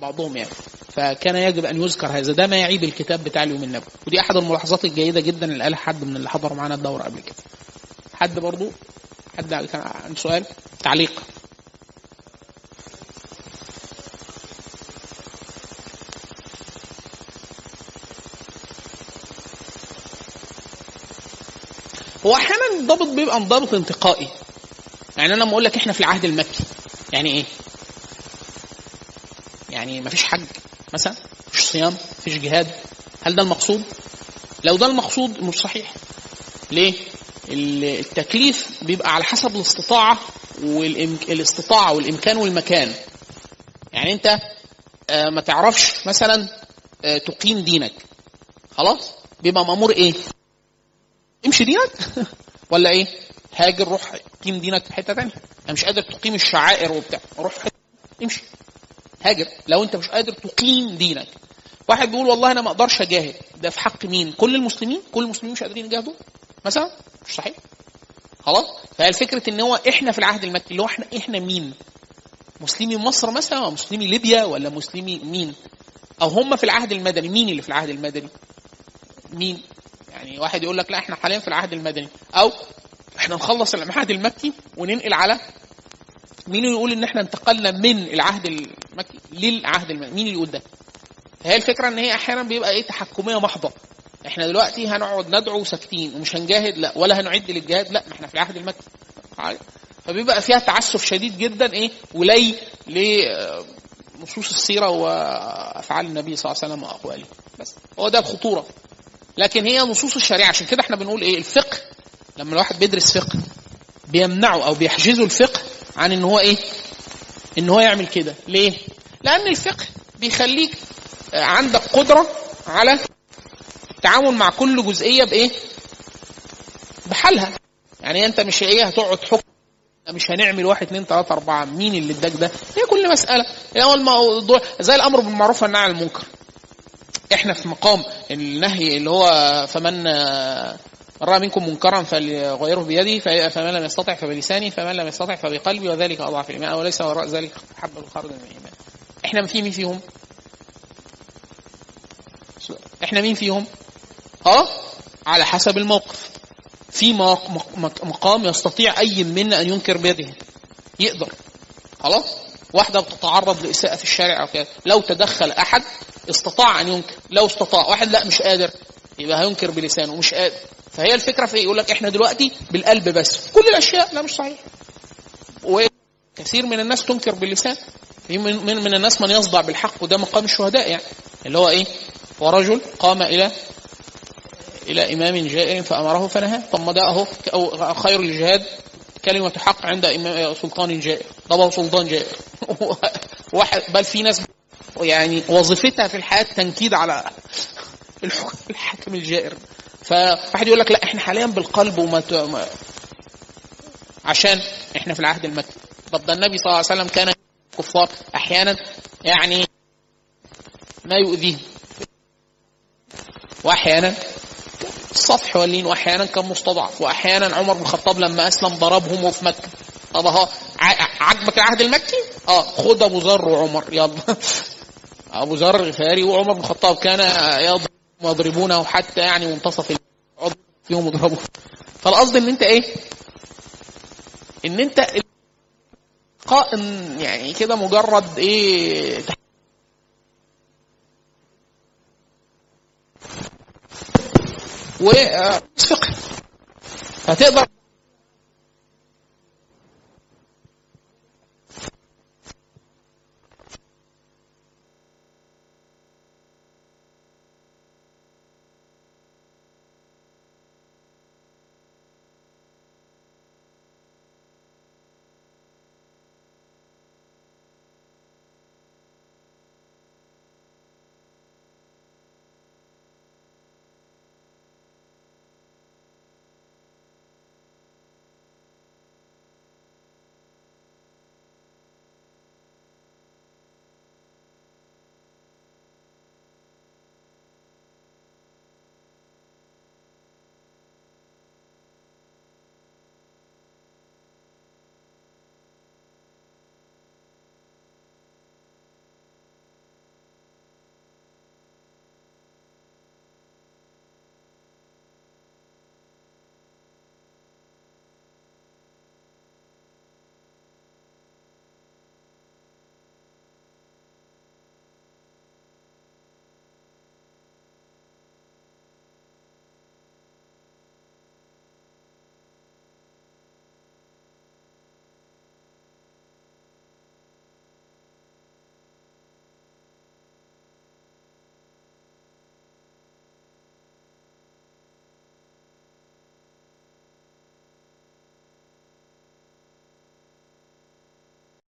بعضهم يعني. فكان يجب أن يذكر هذا. ده ما يعيب الكتاب بتاع اليوم النبوي. ودي أحد الملاحظات الجيدة جدا اللي قالها حد من اللي حضروا معانا الدورة قبل كده. حد برضو؟ حد كان عنده سؤال؟ تعليق. هو أحيانا الضابط بيبقى ضابط انتقائي. يعني أنا لما أقول لك إحنا في العهد المكي يعني إيه؟ يعني مفيش حج مثلا؟ مفيش صيام؟ مفيش جهاد؟ هل ده المقصود؟ لو ده المقصود مش صحيح. ليه؟ التكليف بيبقى على حسب الاستطاعة والاستطاعة والإمكان والمكان. يعني أنت آه، ما تعرفش مثلا آه، تقيم دينك. خلاص؟ بيبقى مأمور إيه؟ امشي دينك. ولا إيه؟ هاجر روح قيم دينك في حتة ثانية أنا مش قادر تقيم الشعائر وبتاع. روح حتة. امشي. هاجر. لو انت مش قادر تقيم دينك. واحد بيقول والله أنا ما أقدرش أجاهد. ده في حق مين؟ كل المسلمين؟ كل المسلمين مش قادرين يجاهدوا؟ مثلا؟ مش صحيح. خلاص؟ فهي الفكرة إن هو إحنا في العهد المكي. اللي هو إحنا إحنا مين؟ مسلمي مصر مثلا ولا مسلمي ليبيا ولا مسلمي مين؟ أو هم في العهد المدني. مين اللي في العهد المدني؟ مين؟ يعني واحد يقول لك لا إحنا حاليا في العهد المدني. أو إحنا نخلص العهد المكي وننقل على مين يقول إن إحنا انتقلنا من العهد المكي للعهد المدني؟ مين اللي يقول ده؟ هي الفكرة إن هي أحيانا بيبقى إيه تحكمية محضة. إحنا دلوقتي هنقعد ندعو ساكتين ومش هنجاهد لا ولا هنعد للجهاد لا ما إحنا في العهد المكي. فبيبقى فيها تعسف شديد جدا إيه ولي لنصوص السيرة وأفعال النبي صلى الله عليه وسلم وأقواله. بس هو ده الخطورة. لكن هي نصوص الشريعة. عشان كده إحنا بنقول إيه؟ الفقه لما الواحد بيدرس فقه بيمنعه أو بيحجزه الفقه عن إن هو إيه؟ إن هو يعمل كده. ليه؟ لأن الفقه بيخليك عندك قدرة على التعامل مع كل جزئية بإيه؟ بحالها. يعني أنت مش إيه؟ هتقعد حكم. مش هنعمل واحد اثنين ثلاثة أربعة مين اللي اداك ده؟ هي كل مسألة. هو الموضوع زي الأمر بالمعروف والنهي عن المنكر. إحنا في مقام النهي اللي هو فمن رأى منكم منكرا فليغيره بيده فمن لم يستطع فبلسانه فمن لم يستطع فبقلبه وذلك أضعف الإيمان وليس وراء ذلك حب الخردل من الإيمان. إحنا في مين فيهم؟ إحنا مين فيهم؟ آه على حسب الموقف. في مقام يستطيع أي منا أن ينكر بيده. يقدر. خلاص؟ واحدة بتتعرض لإساءة في الشارع أو كده. لو تدخل أحد استطاع أن ينكر. لو استطاع. واحد لا مش قادر. يبقى هينكر بلسانه. مش قادر. فهي الفكرة في إيه؟ يقول لك إحنا دلوقتي بالقلب بس. كل الأشياء. لا مش صحيح. وكثير من الناس تنكر باللسان. في من, من, الناس من يصدع بالحق وده مقام الشهداء يعني. اللي هو إيه؟ ورجل قام إلى إلى إمام جائر فأمره فنهاه طب ده أهو خير الجهاد. كلمة حق عند سلطان جائر. طب سلطان جائر. واحد بل في ناس يعني وظيفتها في الحياة تنكيد على الحاكم الجائر. فواحد يقول لك لا إحنا حاليا بالقلب وما عشان إحنا في العهد المكي طب ده النبي صلى الله عليه وسلم كان كفار. أحيانا يعني ما يؤذيهم. واحيانا السطح واللين واحيانا كان مستضعف واحيانا عمر بن الخطاب لما أسلم ضربهم في مكة. طب اهو عجبك العهد المكي؟ آه خد أبو ذر وعمر يلا. أبو ذر الغفاري وعمر بن الخطاب كان يضربونه حتى يعني منتصف فيهم يضربوا فالقصد إن أنت إيه؟ إن أنت قائم يعني كده مجرد إيه؟ وفقه فتقدر